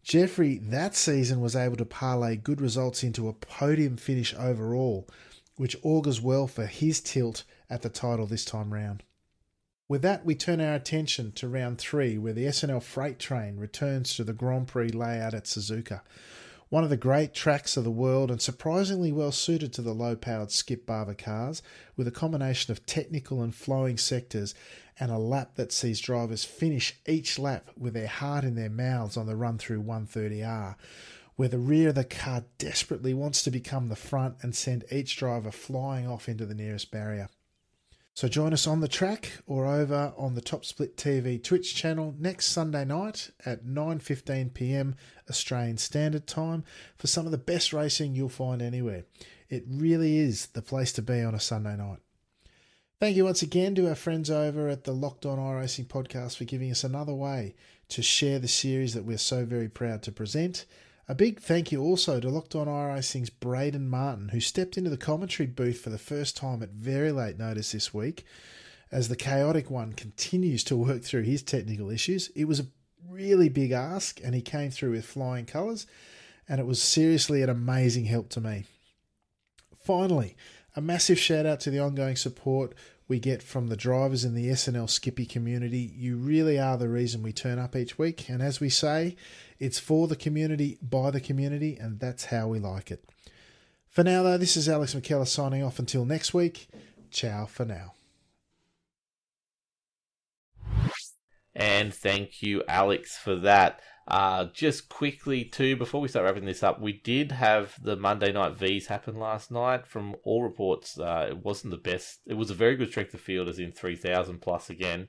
Jeffrey that season was able to parlay good results into a podium finish overall, which augurs well for his tilt at the title this time round. With that, we turn our attention to round three, where the SNL freight train returns to the Grand Prix layout at Suzuka one of the great tracks of the world and surprisingly well suited to the low powered skip barber cars, with a combination of technical and flowing sectors and a lap that sees drivers finish each lap with their heart in their mouths on the run through 130R, where the rear of the car desperately wants to become the front and send each driver flying off into the nearest barrier. So join us on the track or over on the Top Split TV Twitch channel next Sunday night at 9:15 p.m. Australian Standard Time for some of the best racing you'll find anywhere. It really is the place to be on a Sunday night. Thank you once again to our friends over at the Locked On iRacing podcast for giving us another way to share the series that we're so very proud to present. A big thank you also to Locked On iRacing's Braden Martin, who stepped into the commentary booth for the first time at very late notice this week. As the chaotic one continues to work through his technical issues, it was a really big ask, and he came through with flying colours, and it was seriously an amazing help to me. Finally, a massive shout out to the ongoing support we get from the drivers in the SNL Skippy community. You really are the reason we turn up each week, and as we say, it's for the community, by the community, and that's how we like it. For now, though, this is Alex McKellar signing off until next week. Ciao for now. And thank you, Alex, for that. Uh, just quickly, too, before we start wrapping this up, we did have the Monday Night V's happen last night. From all reports, uh, it wasn't the best. It was a very good strength of field, as in 3,000 plus again,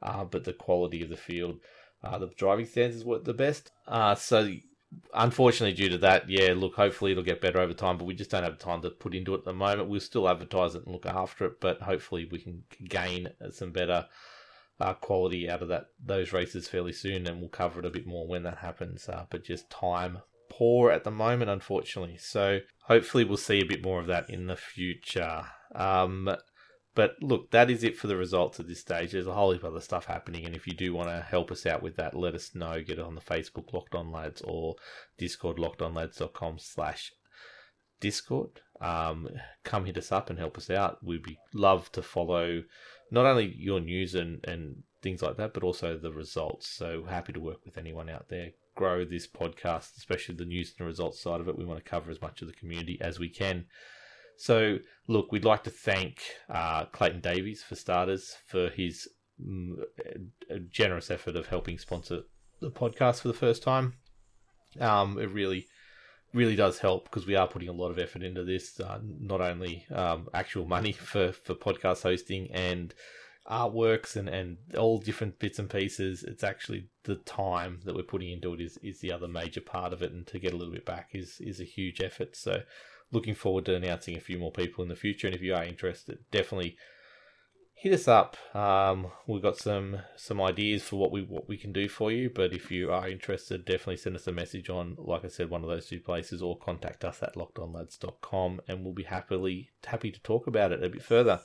uh, but the quality of the field, uh, the driving standards were the best. Uh, so, unfortunately, due to that, yeah, look, hopefully it'll get better over time, but we just don't have time to put into it at the moment. We'll still advertise it and look after it, but hopefully we can gain some better uh, quality out of that those races fairly soon, and we'll cover it a bit more when that happens. Uh, but just time poor at the moment, unfortunately. So hopefully we'll see a bit more of that in the future. Um, but look, that is it for the results at this stage. There's a whole heap of other stuff happening, and if you do want to help us out with that, let us know. Get on the Facebook Locked On Lads or Discord lockedonlads.com slash Discord. Um, come hit us up and help us out. We'd be love to follow not only your news and, and things like that, but also the results. So happy to work with anyone out there. Grow this podcast, especially the news and the results side of it. We want to cover as much of the community as we can. So, look, we'd like to thank uh, Clayton Davies for starters for his mm, generous effort of helping sponsor the podcast for the first time. Um, it really, really does help because we are putting a lot of effort into this. Uh, not only um, actual money (laughs) for for podcast hosting and artworks and, and all different bits and pieces. It's actually the time that we're putting into it is, is the other major part of it, and to get a little bit back is is a huge effort. So, looking forward to announcing a few more people in the future. And if you are interested, definitely hit us up. Um, we've got some some ideas for what we what we can do for you. But if you are interested, definitely send us a message on, like I said, one of those two places, or contact us at lockedonlads.com, and we'll be happily happy to talk about it a bit further.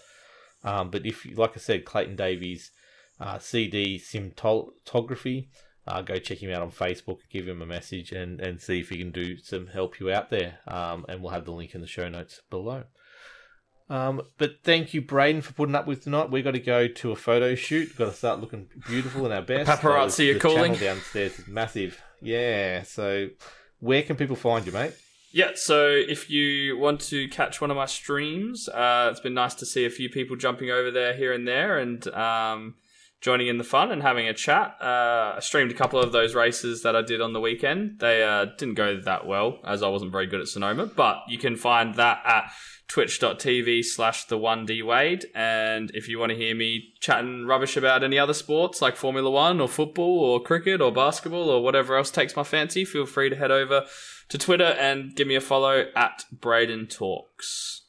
Um, but if, like I said, Clayton Davies, uh, CD Cinematography, uh, go check him out on Facebook, give him a message, and, and see if he can do some help you out there. Um, and we'll have the link in the show notes below. Um, but thank you, Braden, for putting up with tonight. We've got to go to a photo shoot. We've got to start looking beautiful in our best. The Paparazzi are calling. downstairs is massive. Yeah. So, where can people find you, mate? Yeah, so if you want to catch one of my streams, uh, it's been nice to see a few people jumping over there here and there and um, joining in the fun and having a chat. Uh, I streamed a couple of those races that I did on the weekend. They uh, didn't go that well as I wasn't very good at Sonoma, but you can find that at twitch.tv slash the 1D Wade. And if you want to hear me chatting rubbish about any other sports like Formula One or football or cricket or basketball or whatever else takes my fancy, feel free to head over to Twitter and give me a follow at Braden Talks.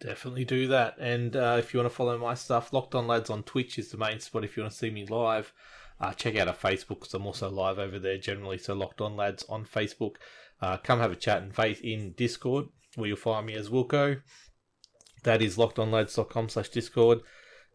Definitely do that. And uh, if you want to follow my stuff, Locked On Lads on Twitch is the main spot. If you want to see me live, uh, check out our Facebook because I'm also live over there generally. So Locked On Lads on Facebook. Uh, come have a chat and face in Discord where you'll find me as Wilco. That is lockedonlads.com slash Discord.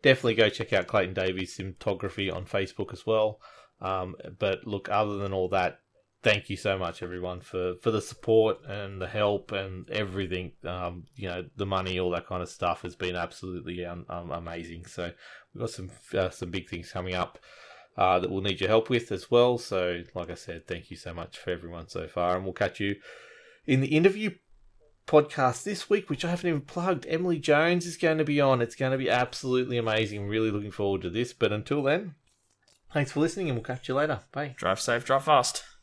Definitely go check out Clayton Davies Cinematography on Facebook as well. Um, but look, other than all that, thank you so much, everyone, for, for the support and the help and everything. Um, you know, the money, all that kind of stuff has been absolutely um, um, amazing. So we've got some uh, some big things coming up uh, that we'll need your help with as well. So, like I said, thank you so much for everyone so far, and we'll catch you in the interview podcast this week, which I haven't even plugged. Emily Jones is going to be on. It's going to be absolutely amazing. Really looking forward to this. But until then, thanks for listening, and we'll catch you later. Bye. Drive safe, drive fast.